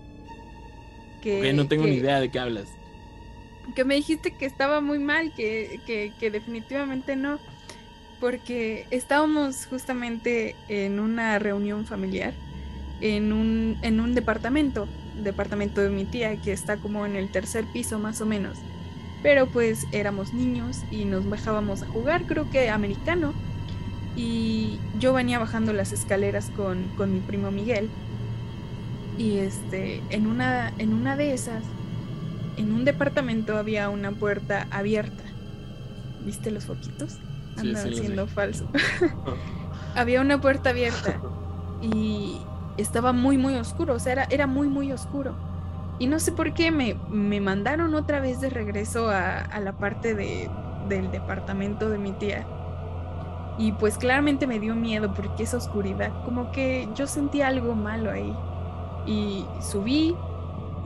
que... No tengo ni idea de qué hablas. que me dijiste que estaba muy mal, que, que, que definitivamente no, porque estábamos justamente en una reunión familiar en un, en un departamento, departamento de mi tía, que está como en el tercer piso más o menos. Pero pues éramos niños y nos bajábamos a jugar, creo que americano. Y yo venía bajando las escaleras con, con mi primo Miguel. Y este, en una, en una de esas en un departamento había una puerta abierta. ¿Viste los foquitos? Andan sí, vi. falso. había una puerta abierta y estaba muy, muy oscuro. O sea, era, era muy, muy oscuro. Y no sé por qué me, me mandaron otra vez de regreso a, a la parte de, del departamento de mi tía. Y pues claramente me dio miedo porque esa oscuridad, como que yo sentí algo malo ahí. Y subí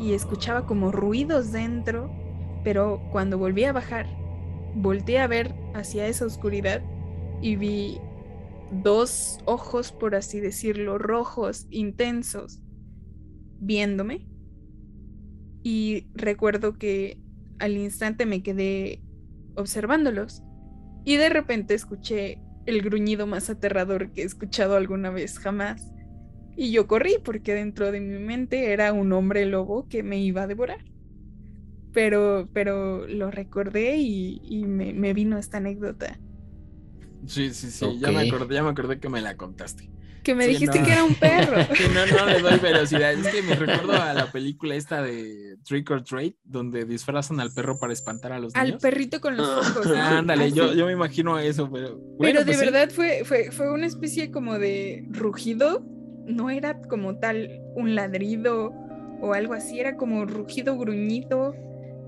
y escuchaba como ruidos dentro, pero cuando volví a bajar, volteé a ver hacia esa oscuridad y vi dos ojos, por así decirlo, rojos, intensos, viéndome. Y recuerdo que al instante me quedé observándolos y de repente escuché el gruñido más aterrador que he escuchado alguna vez jamás. Y yo corrí porque dentro de mi mente era un hombre lobo que me iba a devorar. Pero, pero lo recordé y, y me, me vino esta anécdota. Sí, sí, sí, ya, me acordé, ya me acordé que me la contaste. Que me Sí, dijiste no. que era un perro. No, no le doy velocidad. Es que me recuerdo a la película esta de Trick or Treat, donde disfrazan al perro para espantar a los Al niños. perrito con los ojos. Ah, Ándale, Así. yo, yo me imagino eso, pero. bueno, Pero de pues sí. verdad fue, fue, fue una especie como de rugido. No era como tal un ladrido o algo así, era como rugido gruñido.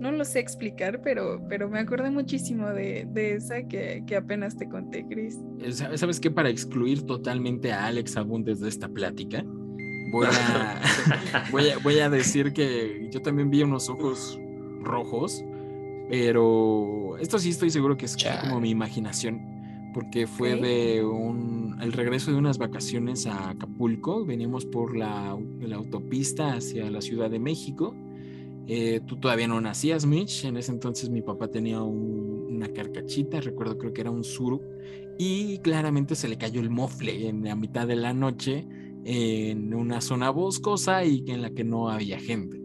No lo sé explicar, pero, pero me acordé muchísimo de, de esa que, que apenas te conté, Chris. Eh, ¿Sabes sabes qué? Para excluir totalmente a Alex Abundes de esta plática, voy a, voy a, voy a decir que yo también vi unos ojos rojos, pero esto sí estoy seguro que es Chale. como mi imaginación, porque fue de un, el regreso de unas vacaciones a Acapulco, veníamos por la, la autopista hacia la Ciudad de México. Eh, tú todavía no nacías, Mitch. En ese entonces mi papá tenía un- una carcachita, recuerdo creo que era un suru, y claramente se le cayó el mofle en la mitad de la noche en una zona boscosa y en la que no había gente.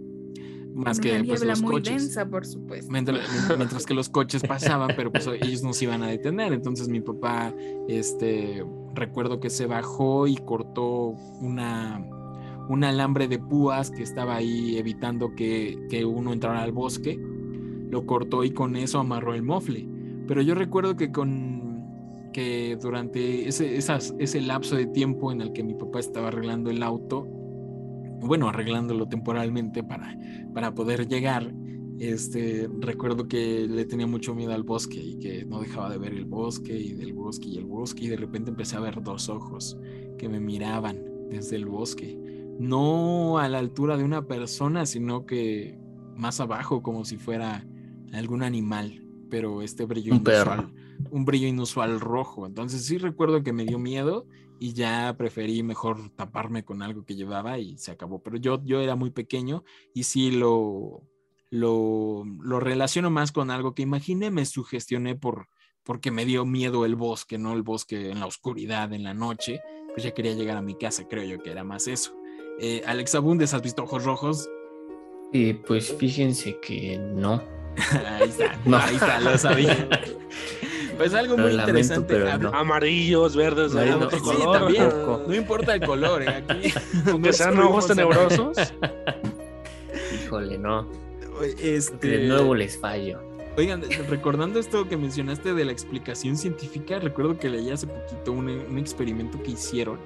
Más Una que pues, los muy coches. densa, por supuesto. Mientras, mientras que los coches pasaban, pero pues ellos no se iban a detener. Entonces mi papá, este, recuerdo que se bajó y cortó una, un alambre de púas que estaba ahí evitando que, que uno entrara al bosque. Lo cortó y con eso amarró el mofle. Pero yo recuerdo que con que durante ese, esas- ese lapso de tiempo en el que mi papá estaba arreglando el auto, bueno, arreglándolo temporalmente para, para poder llegar, este, recuerdo que le tenía mucho miedo al bosque y que no dejaba de ver el bosque y del bosque y el bosque y de repente empecé a ver dos ojos que me miraban desde el bosque, no a la altura de una persona, sino que más abajo como si fuera algún animal, pero este brillo Un perro. inusual, un brillo inusual rojo. Entonces sí recuerdo que me dio miedo y ya preferí mejor taparme con algo que llevaba y se acabó. Pero yo, yo era muy pequeño y sí lo, lo, lo relaciono más con algo que imaginé, me sugestioné por, porque me dio miedo el bosque, no el bosque en la oscuridad, en la noche. Pues ya quería llegar a mi casa, creo yo que era más eso. Eh, Alex Abundes, ¿has visto ojos rojos? Eh, pues fíjense que no. ahí está, No. ahí está, lo sabía. Pues algo muy lamento, interesante. no. Amarillos, verdes, de No, otro sí, color. también. No importa el color, ¿eh? aquí. Aunque no sean ojos tenebrosos. Híjole, no. Este, De nuevo les fallo. Oigan, recordando esto que mencionaste de la explicación científica, recuerdo que leí hace poquito un, un experimento que hicieron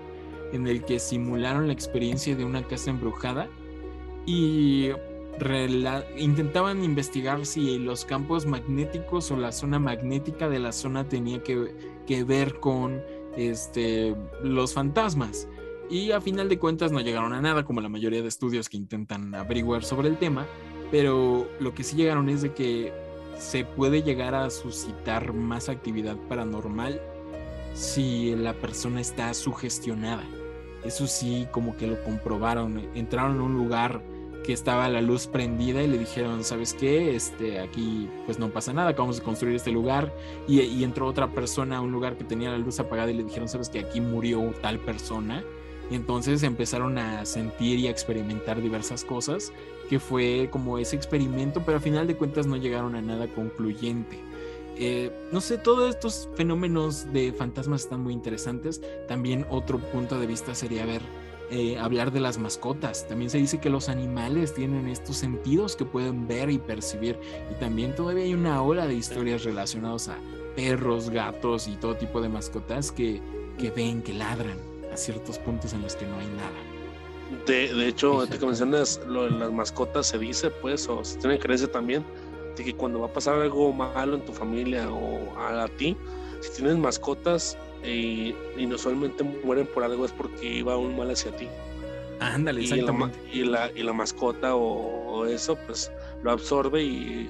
en el que simularon la experiencia de una casa embrujada y intentaban investigar si los campos magnéticos o la zona magnética de la zona tenía que, que ver con este, los fantasmas. Y a final de cuentas no llegaron a nada, como la mayoría de estudios que intentan averiguar sobre el tema, pero lo que sí llegaron es de que se puede llegar a suscitar más actividad paranormal si la persona está sugestionada. Eso sí, como que lo comprobaron. Entraron a un lugar que estaba la luz prendida y le dijeron, ¿sabes qué? Este, aquí pues no pasa nada, acabamos de construir este lugar. Y, entró otra persona a un lugar que tenía la luz apagada y le dijeron, ¿sabes que Aquí murió tal persona. Y entonces empezaron a sentir y a experimentar diversas cosas, que fue como ese experimento, pero a final de cuentas no llegaron a nada concluyente. Eh, no sé, todos estos fenómenos de fantasmas están muy interesantes. También otro punto de vista sería ver, eh, hablar de las mascotas. También se dice que los animales tienen estos sentidos que pueden ver y percibir. Y también todavía hay una ola de historias relacionadas a perros, gatos y todo tipo de mascotas que, que ven, que ladran a ciertos puntos en los que no hay nada. De, de hecho, Fíjate. mencionas lo de las mascotas, se dice, pues, o se tiene creencia también, de que cuando va a pasar algo malo en tu familia o a, ti, si tienes mascotas y inusualmente mueren por algo es porque iba un mal hacia ti. Ándale, Y la, y, la, y la mascota o, o eso, pues, lo absorbe y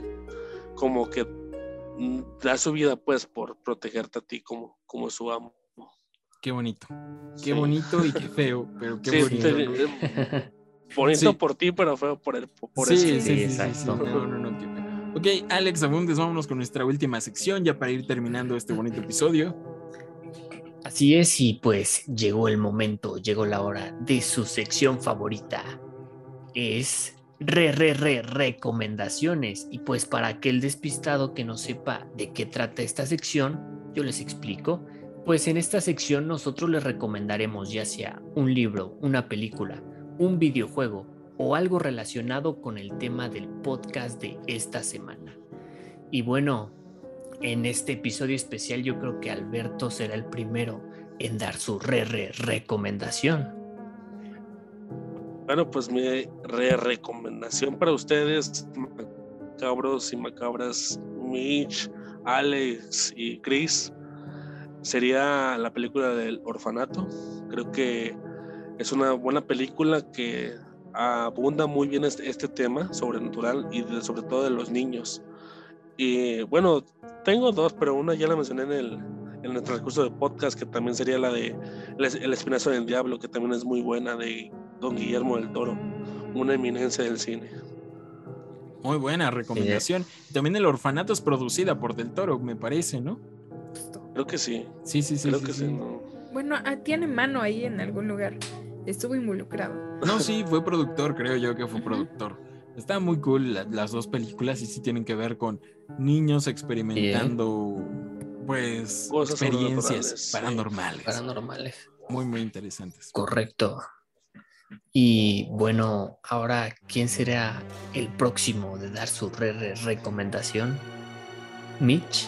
como que mm, da su vida, pues, por protegerte a ti como, como su amo. Qué bonito. Sí. Qué bonito y qué feo, pero qué Sí, bonito. te- ¿no? eh, bonito Sí. por ti, pero feo por el por sí, eso. sí, exacto. No, no, no. Ok, Alex Abundes, vámonos con nuestra última sección ya para ir terminando este bonito episodio. Así es, y pues llegó el momento, llegó la hora de su sección favorita. Es re, re, re, recomendaciones. Y pues para aquel despistado que no sepa de qué trata esta sección, yo les explico. Pues en esta sección nosotros les recomendaremos ya sea un libro, una película, un videojuego o algo relacionado con el tema del podcast de esta semana. Y bueno, en este episodio especial yo creo que Alberto será el primero en dar su re, re recomendación. Bueno, pues mi re recomendación para ustedes, macabros y macabras, Mitch, Alex y Chris, sería la película del orfanato. Creo que es una buena película que abunda muy bien este, este tema sobrenatural y sobre todo de los niños. Y bueno, tengo dos, pero una ya la mencioné en el, en el transcurso del podcast, que también sería la de El Espinazo del Diablo, que también es muy buena, de Don Guillermo del Toro, una eminencia del cine. Muy buena recomendación. También El Orfanato es producida por Del Toro, me parece, ¿no? Creo que sí. Sí, sí, sí. Creo sí, que sí. sí. ¿no? Bueno, ah, tiene mano ahí en algún lugar. Estuvo involucrado. No, sí, fue productor, creo yo que fue productor. Está muy cool la- las dos películas y sí tienen que ver con niños experimentando, pues, Cosas experiencias paranormales. Paranormales. Muy, muy interesantes. Correcto. Y bueno, ahora, ¿quién será el próximo de dar su re- re- recomendación? Mitch.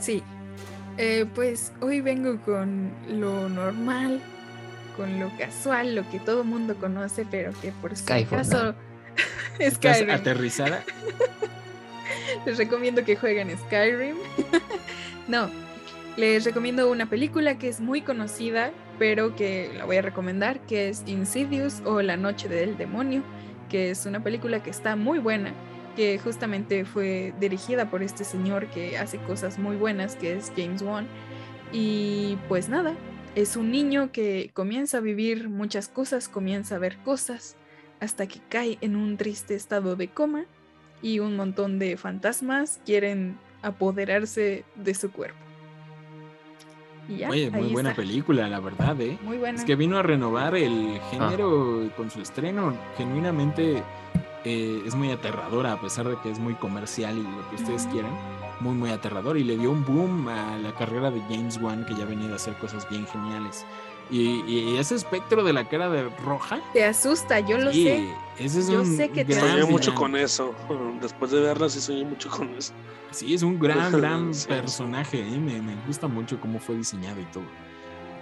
Sí. Eh, pues hoy vengo con lo normal, con lo casual, lo que todo mundo conoce, pero que por si Skyfall, acaso ¿Estás Skyrim. aterrizada? Les recomiendo que jueguen Skyrim. no, les recomiendo una película que es muy conocida, pero que la voy a recomendar, que es Insidious o La Noche del Demonio, que es una película que está muy buena, que justamente fue dirigida por este señor que hace cosas muy buenas, que es James Wan. Y pues nada, es un niño que comienza a vivir muchas cosas, comienza a ver cosas, hasta que cae en un triste estado de coma y un montón de fantasmas quieren apoderarse de su cuerpo. Y ya, Oye, muy buena está. película, la verdad, ¿eh? Muy buena. Es que vino a renovar el género con su estreno. Genuinamente eh, es muy aterradora, a pesar de que es muy comercial y lo que ustedes Ujú. quieran. Muy, muy aterrador. Y le dio un boom a la carrera de James Wan, que ya venía a hacer cosas bien geniales. Y, y ese espectro de la cara de roja. Te asusta, yo lo sí, sé. Ese es Yo un sé que te Soñé mucho con eso. Después de verla, sí soñé mucho con eso. Sí, es un gran, gran Sí, personaje. ¿eh? Me, me gusta mucho cómo fue diseñado y todo.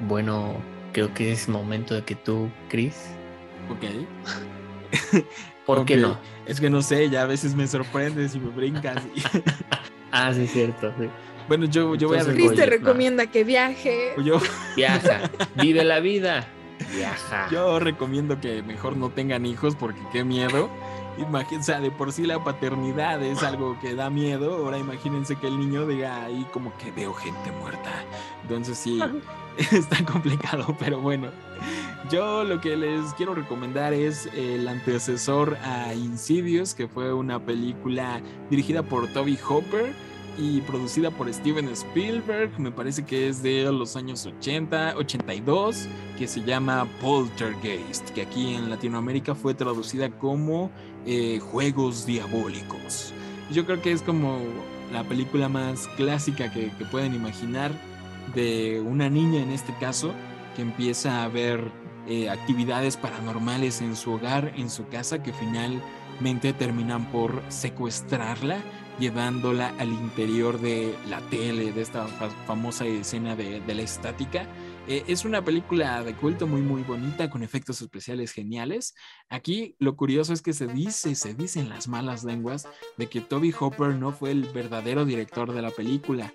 Bueno, creo que es momento de que tú, Chris. Ok. ¿Por qué no? Es que no sé, ya a veces me sorprendes y me brincas. y- Ah, sí, es cierto. sí. bueno, yo, yo voy a Chris te recomienda que viaje. yo, Viaja, vive la vida. Viaja. yo recomiendo que mejor no tengan hijos porque qué miedo. Imagínense, de por sí la paternidad es algo que da miedo. Ahora imagínense que el niño diga ahí como que veo gente muerta. Entonces sí, está complicado, pero bueno. Yo lo que les quiero recomendar es el antecesor a Insidious, que fue una película dirigida por Toby Hopper y producida por Steven Spielberg. Me parece que es de los años 80, 82, que se llama Poltergeist, que aquí en Latinoamérica fue traducida como eh, Juegos Diabólicos. Yo creo que es como la película más clásica que, pueden imaginar de una niña en este caso que empieza a ver eh, actividades paranormales en su hogar, en su casa, que finalmente terminan por secuestrarla, llevándola al interior de la tele, de esta fa- famosa escena de la estática. Eh, es una película de culto muy muy bonita con efectos especiales geniales. Aquí lo curioso es que se dice, se dicen las malas lenguas de que Toby Hopper no fue el verdadero director de la película,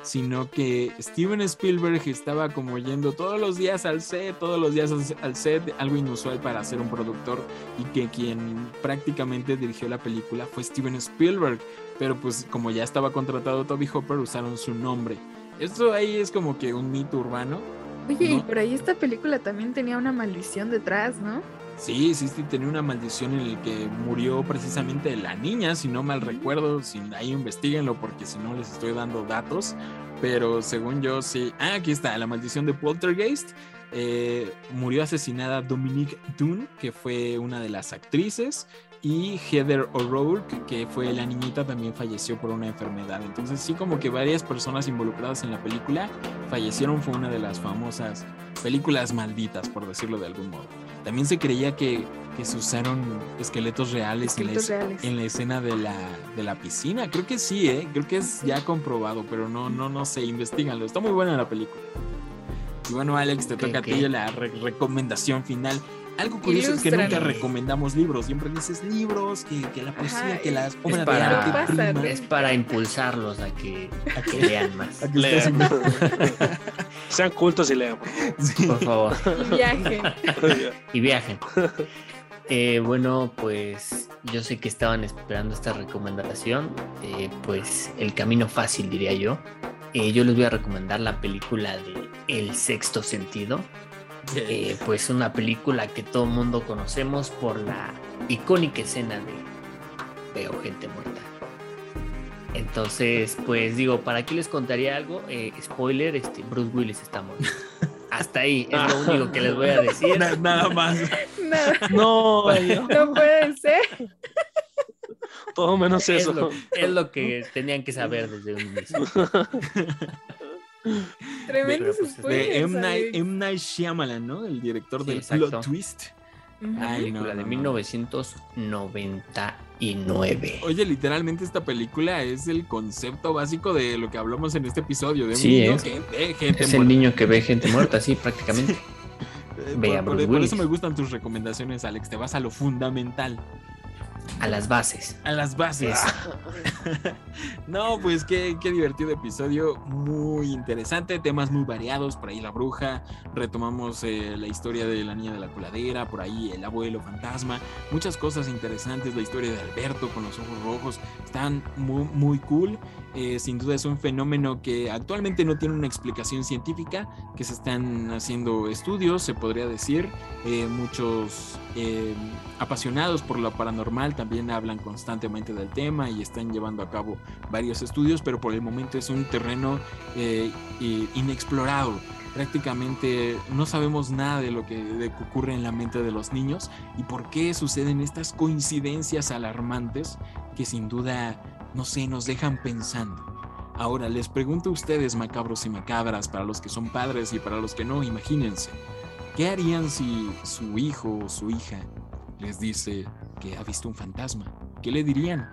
sino que Steven Spielberg estaba como yendo todos los días al set, todos los días al- set, algo inusual para ser un productor y que quien prácticamente dirigió la película fue Steven Spielberg, pero pues como ya estaba contratado Toby Hopper usaron su nombre. Esto ahí es como que un mito urbano. Oye, y por ahí esta película también tenía una maldición detrás, ¿no? Sí, sí, sí, tenía una maldición en la que murió precisamente la niña, si no mal recuerdo, si ahí investiguenlo porque si no les estoy dando datos, pero según yo sí, ah, aquí está, la maldición de Poltergeist, eh, murió asesinada Dominique Dunn, que fue una de las actrices, y Heather O'Rourke, que fue la niñita, también falleció por una enfermedad. Entonces sí como que varias personas involucradas en la película fallecieron, fue una de las famosas películas malditas, por decirlo de algún modo. También se creía que, que se usaron esqueletos reales, Esqueletos en, la, reales. en la escena de la, de la piscina. Creo que sí, ¿eh? creo que es ya comprobado, pero no, no, no sé, investiganlo. Está muy buena la película. Y bueno, Alex, te toca a ti la re- recomendación final. Algo curioso es que nunca recomendamos libros, siempre dices libros, que, que la poesía, Ajá, que las obras de para- arte pasa, prima. ¿no? Es para impulsarlos a que, a que lean más. A que ustedes Lean. inve- Sean cultos y lean, por favor. Sí. Por favor. Viaje. y viajen. Eh, bueno, pues yo sé que estaban esperando esta recomendación. eh, pues el camino fácil, diría yo. Eh, yo les voy a recomendar la película de El Sexto Sentido. Eh, pues una película que todo el mundo conocemos por la icónica escena de Veo gente muerta. Entonces, pues digo, ¿para qué les contaría algo? Eh, spoiler, este, Bruce Willis está muerto. Hasta ahí es lo único que les voy a decir. Na- nada más. Nada, No, no puede ser. todo menos Es eso. lo, es lo que tenían que saber desde un inicio. Tremendos Pero, pues, de De. M. Night. M. Night Shyamalan, ¿no? El director Sí, del exacto. plot twist. Ujú. Ay, no, película de no, no. 1999. Oye, literalmente esta película es el concepto básico de lo que hablamos en este episodio. De un Sí, niño es- que ve gente Es el muerta. niño que ve gente muerta, sí, prácticamente. Eh, Ve a por, por- eso me gustan tus recomendaciones, Alex. Te vas a lo fundamental, A las bases. a las bases. no, pues qué, qué divertido episodio, muy interesante, temas muy variados, por ahí la bruja, retomamos eh, la historia de la niña de la coladera, por ahí el abuelo fantasma, muchas cosas interesantes, la historia de Alberto con los ojos rojos, están muy, muy cool, eh, sin duda es un fenómeno que actualmente no tiene una explicación científica, que se están haciendo estudios, se podría decir, eh, muchos eh, apasionados por lo paranormal también hablan constantemente del tema y están llevando a cabo varios estudios, pero por el momento es un terreno inexplorado. Prácticamente no sabemos nada de lo que ocurre en la mente de los niños y por qué suceden estas coincidencias alarmantes que sin duda, no sé, nos dejan pensando. Ahora les pregunto a ustedes, macabros y macabras, para los que son padres y para los que no, imagínense. ¿Qué harían si su hijo o su hija les dice que ha visto un fantasma? ¿Qué le dirían?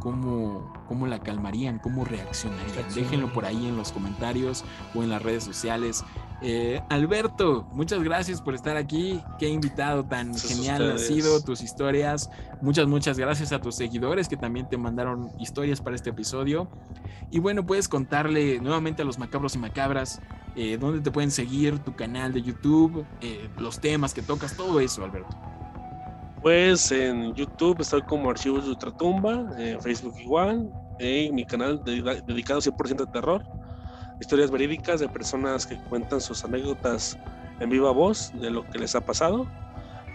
¿Cómo, cómo la calmarían? ¿Cómo reaccionarían? Déjenlo por ahí en los comentarios o en las redes sociales. Eh, Alberto, muchas gracias por estar aquí. Qué invitado tan Gracias genial ha sido, tus historias. Muchas, muchas gracias a tus seguidores que también te mandaron historias para este episodio. Y bueno, puedes contarle nuevamente a los macabros y macabras eh, dónde te pueden seguir, tu canal de YouTube, eh, los temas que tocas, todo eso, Alberto. Pues en YouTube estoy como Archivos de Ultratumba, en Facebook igual, en mi canal dedica- dedicado 100% a terror, historias verídicas de personas que cuentan sus anécdotas en viva voz de lo que les ha pasado.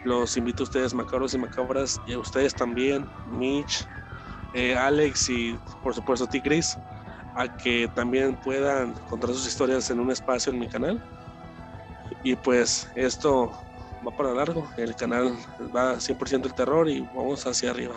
Los invito a ustedes, macabros y macabras, y a ustedes también, Mitch, eh, Alex y por supuesto Tigris, a que también puedan contar sus historias en un espacio en mi canal. Y pues esto va para largo. El canal va 100% el terror y vamos hacia arriba.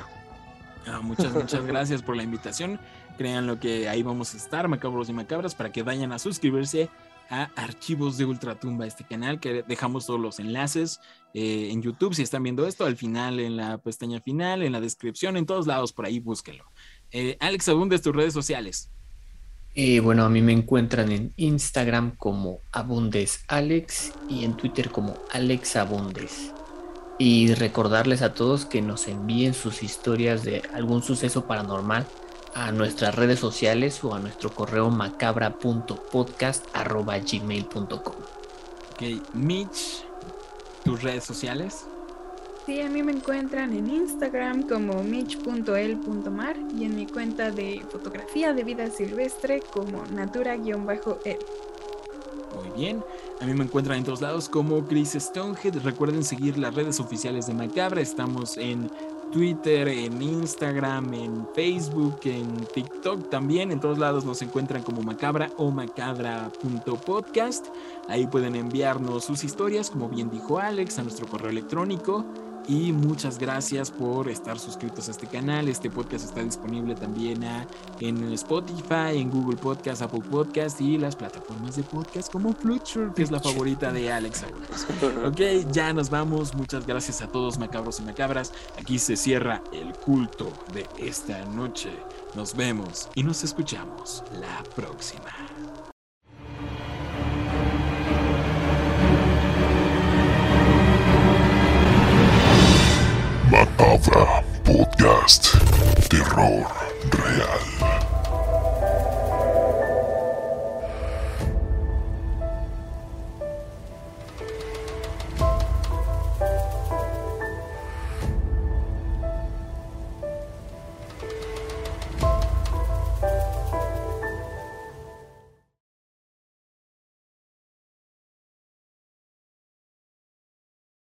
Ah, muchas, muchas gracias por la invitación. Créanlo que ahí vamos a estar, macabros y macabras, para que vayan a suscribirse a Archivos de Ultratumba, este canal que dejamos todos los enlaces eh, en YouTube. Si están viendo esto, al final, en la pestaña final, en la descripción, en todos lados, por ahí búsquenlo. Eh, Alex Abundes, tus redes sociales. Eh, bueno, a mí me encuentran en Instagram como AbundesAlex y en Twitter como AlexAbundes. Y recordarles a todos que nos envíen sus historias de algún suceso paranormal a nuestras redes sociales o a nuestro correo macabra.podcast.gmail.com. Ok, Mitch, tus redes sociales. Sí, a mí me encuentran en Instagram como mitch.el.mar y en mi cuenta de fotografía de vida silvestre como natura-el. Muy bien. A mí me encuentran en todos lados como Chris Stonehead. Recuerden seguir las redes oficiales de Macabra. Estamos en Twitter, en Instagram, en Facebook, en TikTok también. En todos lados nos encuentran como Macabra o macabra.podcast. Ahí pueden enviarnos sus historias, como bien dijo Alex, a nuestro correo electrónico. y muchas gracias por estar suscritos a este canal. Este podcast está disponible también en Spotify, en Google Podcast, Apple Podcast y las plataformas de podcast como Fluture, que es la favorita de Alex Ok, ya nos vamos. Muchas gracias a todos macabros y macabras. Aquí se cierra el culto de esta noche. Nos vemos y nos escuchamos la próxima. Macabra Podcast. Terror real.